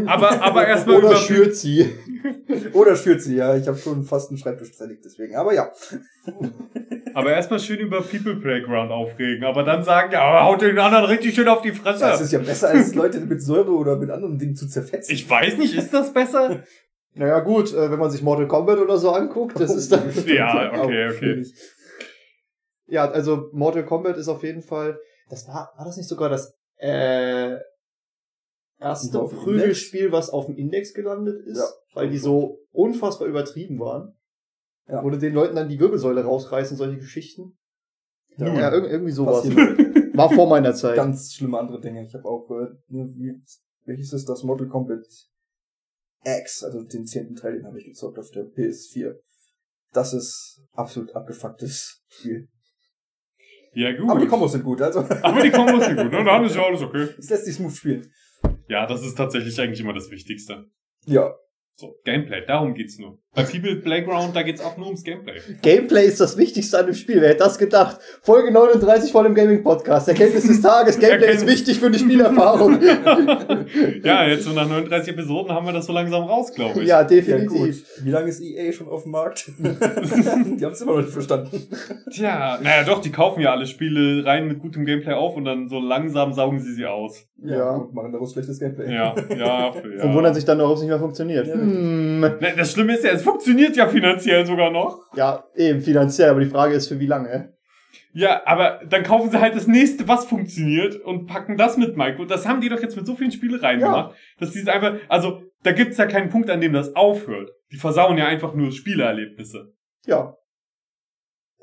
[SPEAKER 3] Aber aber erstmal
[SPEAKER 2] Oder schürt sie.
[SPEAKER 4] Oder stürzt sie, ja, ich habe schon fast einen Schreibtisch zerlegt, deswegen, aber ja.
[SPEAKER 3] Aber erstmal schön über People Playground aufregen, aber dann sagen, ja, aber haut den anderen richtig schön auf die Fresse.
[SPEAKER 4] Das ist ja besser, als Leute mit Säure oder mit anderen Dingen zu zerfetzen.
[SPEAKER 3] ich weiß nicht, ist das besser?
[SPEAKER 2] Naja gut, äh, wenn man sich Mortal Kombat oder so anguckt, das ist dann...
[SPEAKER 3] Ja, okay,
[SPEAKER 4] Auch
[SPEAKER 3] okay.
[SPEAKER 2] Ja, also Mortal Kombat ist auf jeden Fall... Das war, war das nicht sogar das äh, erste Prügelspiel, was auf dem Index gelandet ist?
[SPEAKER 4] Ja.
[SPEAKER 2] weil die so unfassbar übertrieben waren.
[SPEAKER 4] Ja.
[SPEAKER 2] Du den Leuten dann die Wirbelsäule rausreißen, solche Geschichten.
[SPEAKER 4] Ja.
[SPEAKER 2] Ja, irg irgendwie sowas.
[SPEAKER 4] Passiert
[SPEAKER 2] War vor meiner Zeit.
[SPEAKER 4] ganz schlimme andere Dinge. Ich habe auch, äh, ne, wie, welches ist das? Mortal Kombat X, also den zehnten Teil, den habe ich gezockt auf der PS4. Das ist absolut abgefucktes Spiel.
[SPEAKER 3] Ja, gut.
[SPEAKER 4] Aber die Kombos sind gut, also
[SPEAKER 3] Aber die Kombos sind gut, ne? Dann ist ja alles okay.
[SPEAKER 4] es lässt sich smooth spielen.
[SPEAKER 3] Ja, das ist tatsächlich eigentlich immer das Wichtigste.
[SPEAKER 4] Ja,
[SPEAKER 3] So, Gameplay, darum geht's nur. Bei People Playground, da geht's auch nur ums Gameplay.
[SPEAKER 2] Gameplay ist das Wichtigste an dem Spiel. Wer hätte das gedacht? Folge 39 von dem Gaming Podcast. Erkenntnis des Tages. Gameplay ist
[SPEAKER 3] Erkenntnis.
[SPEAKER 2] wichtig für die Spielerfahrung.
[SPEAKER 3] ja, jetzt so nach 39 Episoden haben wir das so langsam raus, glaube ich.
[SPEAKER 2] ja,
[SPEAKER 4] ja
[SPEAKER 2] definitiv.
[SPEAKER 4] Wie lange ist EA schon auf dem Markt? die haben es immer noch nicht verstanden.
[SPEAKER 3] Tja, naja doch, die kaufen ja alle Spiele rein mit gutem Gameplay auf und dann so langsam saugen sie sie aus.
[SPEAKER 2] Ja.
[SPEAKER 4] und machen daraus schlechtes Gameplay.
[SPEAKER 3] Ja, ja, ja.
[SPEAKER 2] Und wundern sich dann, warum es nicht mehr funktioniert.
[SPEAKER 4] Ja.
[SPEAKER 2] Hm.
[SPEAKER 3] Ne, Das Schlimme ist ja, es funktioniert ja finanziell sogar noch.
[SPEAKER 2] Ja, eben finanziell, aber die Frage ist, für wie lange?
[SPEAKER 3] Ja, aber dann kaufen sie halt das nächste, was funktioniert und packen das mit Micro. Das haben die doch jetzt mit so vielen Spielereien
[SPEAKER 2] Ja.
[SPEAKER 3] gemacht, dass die es einfach, also da gibt's ja keinen Punkt, an dem das aufhört. Die versauen ja einfach nur Spielerlebnisse.
[SPEAKER 2] Ja.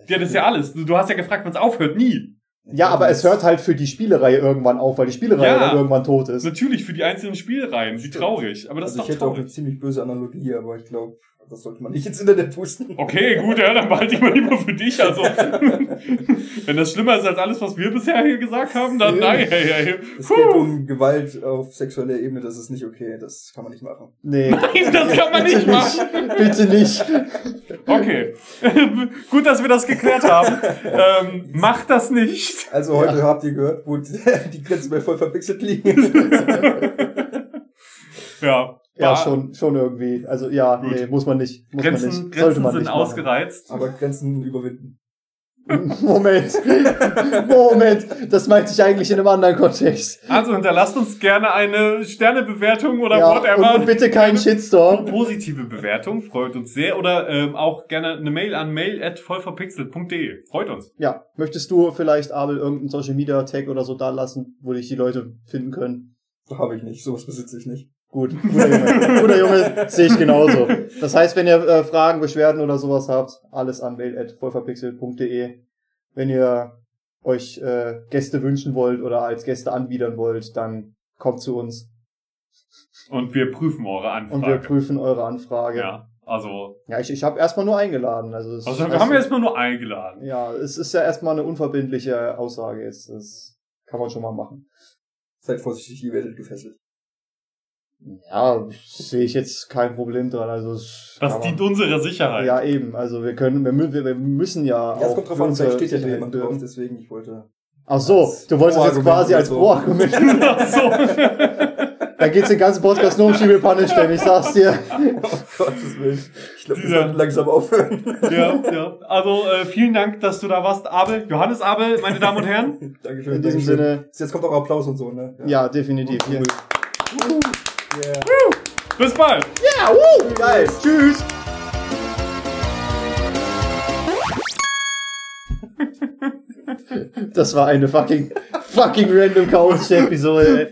[SPEAKER 3] Ja, das ist ja alles. Du, hast ja gefragt, wann es aufhört. Nie.
[SPEAKER 2] Ja, aber es hört halt für die Spielereihe irgendwann auf, weil die Spielereihe
[SPEAKER 3] Ja.
[SPEAKER 2] dann irgendwann tot ist.
[SPEAKER 3] Natürlich für die einzelnen Spielreihen. Wie traurig. Aber das
[SPEAKER 4] also
[SPEAKER 3] ist
[SPEAKER 4] ich
[SPEAKER 3] doch
[SPEAKER 4] hätte auch eine
[SPEAKER 3] traurig.
[SPEAKER 4] ziemlich böse Analogie, aber ich glaube, das sollte man nicht ins Internet pusten.
[SPEAKER 3] Okay, gut, ja, dann behalte ich mal lieber für dich. Also, wenn das schlimmer ist als alles, was wir bisher hier gesagt haben, dann nein. Hey, hey.
[SPEAKER 4] Es geht um Gewalt auf sexueller Ebene, das ist nicht okay, das kann man nicht machen.
[SPEAKER 2] Nee.
[SPEAKER 3] Nein, das kann man nicht machen.
[SPEAKER 2] Bitte nicht.
[SPEAKER 3] Okay. Gut, dass wir das geklärt haben. Ähm, macht das nicht.
[SPEAKER 4] Also heute habt ihr gehört, wo die Grenzen bei voll verpixelt liegen.
[SPEAKER 3] Ja.
[SPEAKER 2] Ja,
[SPEAKER 3] War-
[SPEAKER 2] schon, schon irgendwie. Also ja,
[SPEAKER 3] Gut.
[SPEAKER 2] nee, muss man nicht. Muss
[SPEAKER 3] Grenzen,
[SPEAKER 2] man nicht.
[SPEAKER 3] Grenzen
[SPEAKER 2] man
[SPEAKER 3] sind
[SPEAKER 2] nicht machen.
[SPEAKER 3] ausgereizt.
[SPEAKER 4] Aber Grenzen überwinden.
[SPEAKER 2] Moment. Moment. Das meinte ich eigentlich in einem anderen Kontext.
[SPEAKER 3] Also hinterlasst uns gerne eine Sternebewertung oder
[SPEAKER 2] ja,
[SPEAKER 3] whatever.
[SPEAKER 2] und, und bitte keinen Shitstorm.
[SPEAKER 3] Positive Bewertung, freut uns sehr. Oder ähm, auch gerne eine Mail an mail at vollverpixelt.de. Freut uns.
[SPEAKER 2] Ja, möchtest du vielleicht, Abel, irgendeinen Social Media Tag oder so da lassen, wo dich die Leute finden können?
[SPEAKER 4] Habe ich nicht, sowas besitze ich nicht.
[SPEAKER 2] Gut, guter Junge. guter Junge, sehe ich genauso. Das heißt, wenn ihr äh, Fragen, Beschwerden oder sowas habt, alles an mail.vollverpixelt.de. Wenn ihr euch äh, Gäste wünschen wollt oder als Gäste anbiedern wollt, dann kommt zu uns
[SPEAKER 3] Und wir prüfen eure Anfrage.
[SPEAKER 2] und wir prüfen eure Anfrage. Ja,
[SPEAKER 3] ja, also,
[SPEAKER 2] ich, ich habe erstmal nur eingeladen. Also, es,
[SPEAKER 3] also wir haben jetzt mal nur eingeladen.
[SPEAKER 2] Ja, es ist ja erstmal eine unverbindliche Aussage jetzt. Das kann man schon mal machen.
[SPEAKER 4] Seid vorsichtig, ihr werdet gefesselt.
[SPEAKER 2] Ja, sehe ich jetzt kein Problem dran. Also
[SPEAKER 3] Das dient
[SPEAKER 2] man,
[SPEAKER 3] unserer Sicherheit.
[SPEAKER 2] Ja, eben. Also wir können, wir, wir, wir müssen ja.
[SPEAKER 4] Ja, es
[SPEAKER 2] auch
[SPEAKER 4] kommt drauf an, vielleicht steht ja
[SPEAKER 2] Sicherheit
[SPEAKER 4] jemand drauf, deswegen ich wollte.
[SPEAKER 2] Ach so, du wolltest jetzt quasi als
[SPEAKER 4] so.
[SPEAKER 2] Pro-Argument.
[SPEAKER 3] Ach so.
[SPEAKER 2] da geht's den ganzen Podcast nur um Schiebelpanne stellen, ich sag's dir.
[SPEAKER 4] Oh Gottes Willen. Ich glaube, wir sollten langsam aufhören.
[SPEAKER 3] ja, ja. Also äh, vielen Dank, dass du da warst, Abel. Johannes Abel, meine Damen und Herren.
[SPEAKER 4] Dankeschön.
[SPEAKER 2] In diesem
[SPEAKER 4] Dankeschön.
[SPEAKER 2] Sinne,
[SPEAKER 4] Jetzt kommt auch Applaus und so, ne?
[SPEAKER 2] ja, definitiv.
[SPEAKER 4] Cool. Yeah.
[SPEAKER 3] Bis bald.
[SPEAKER 2] ja uh, geil. Tschüss. Das war eine fucking, fucking random chaotische Episode, ey.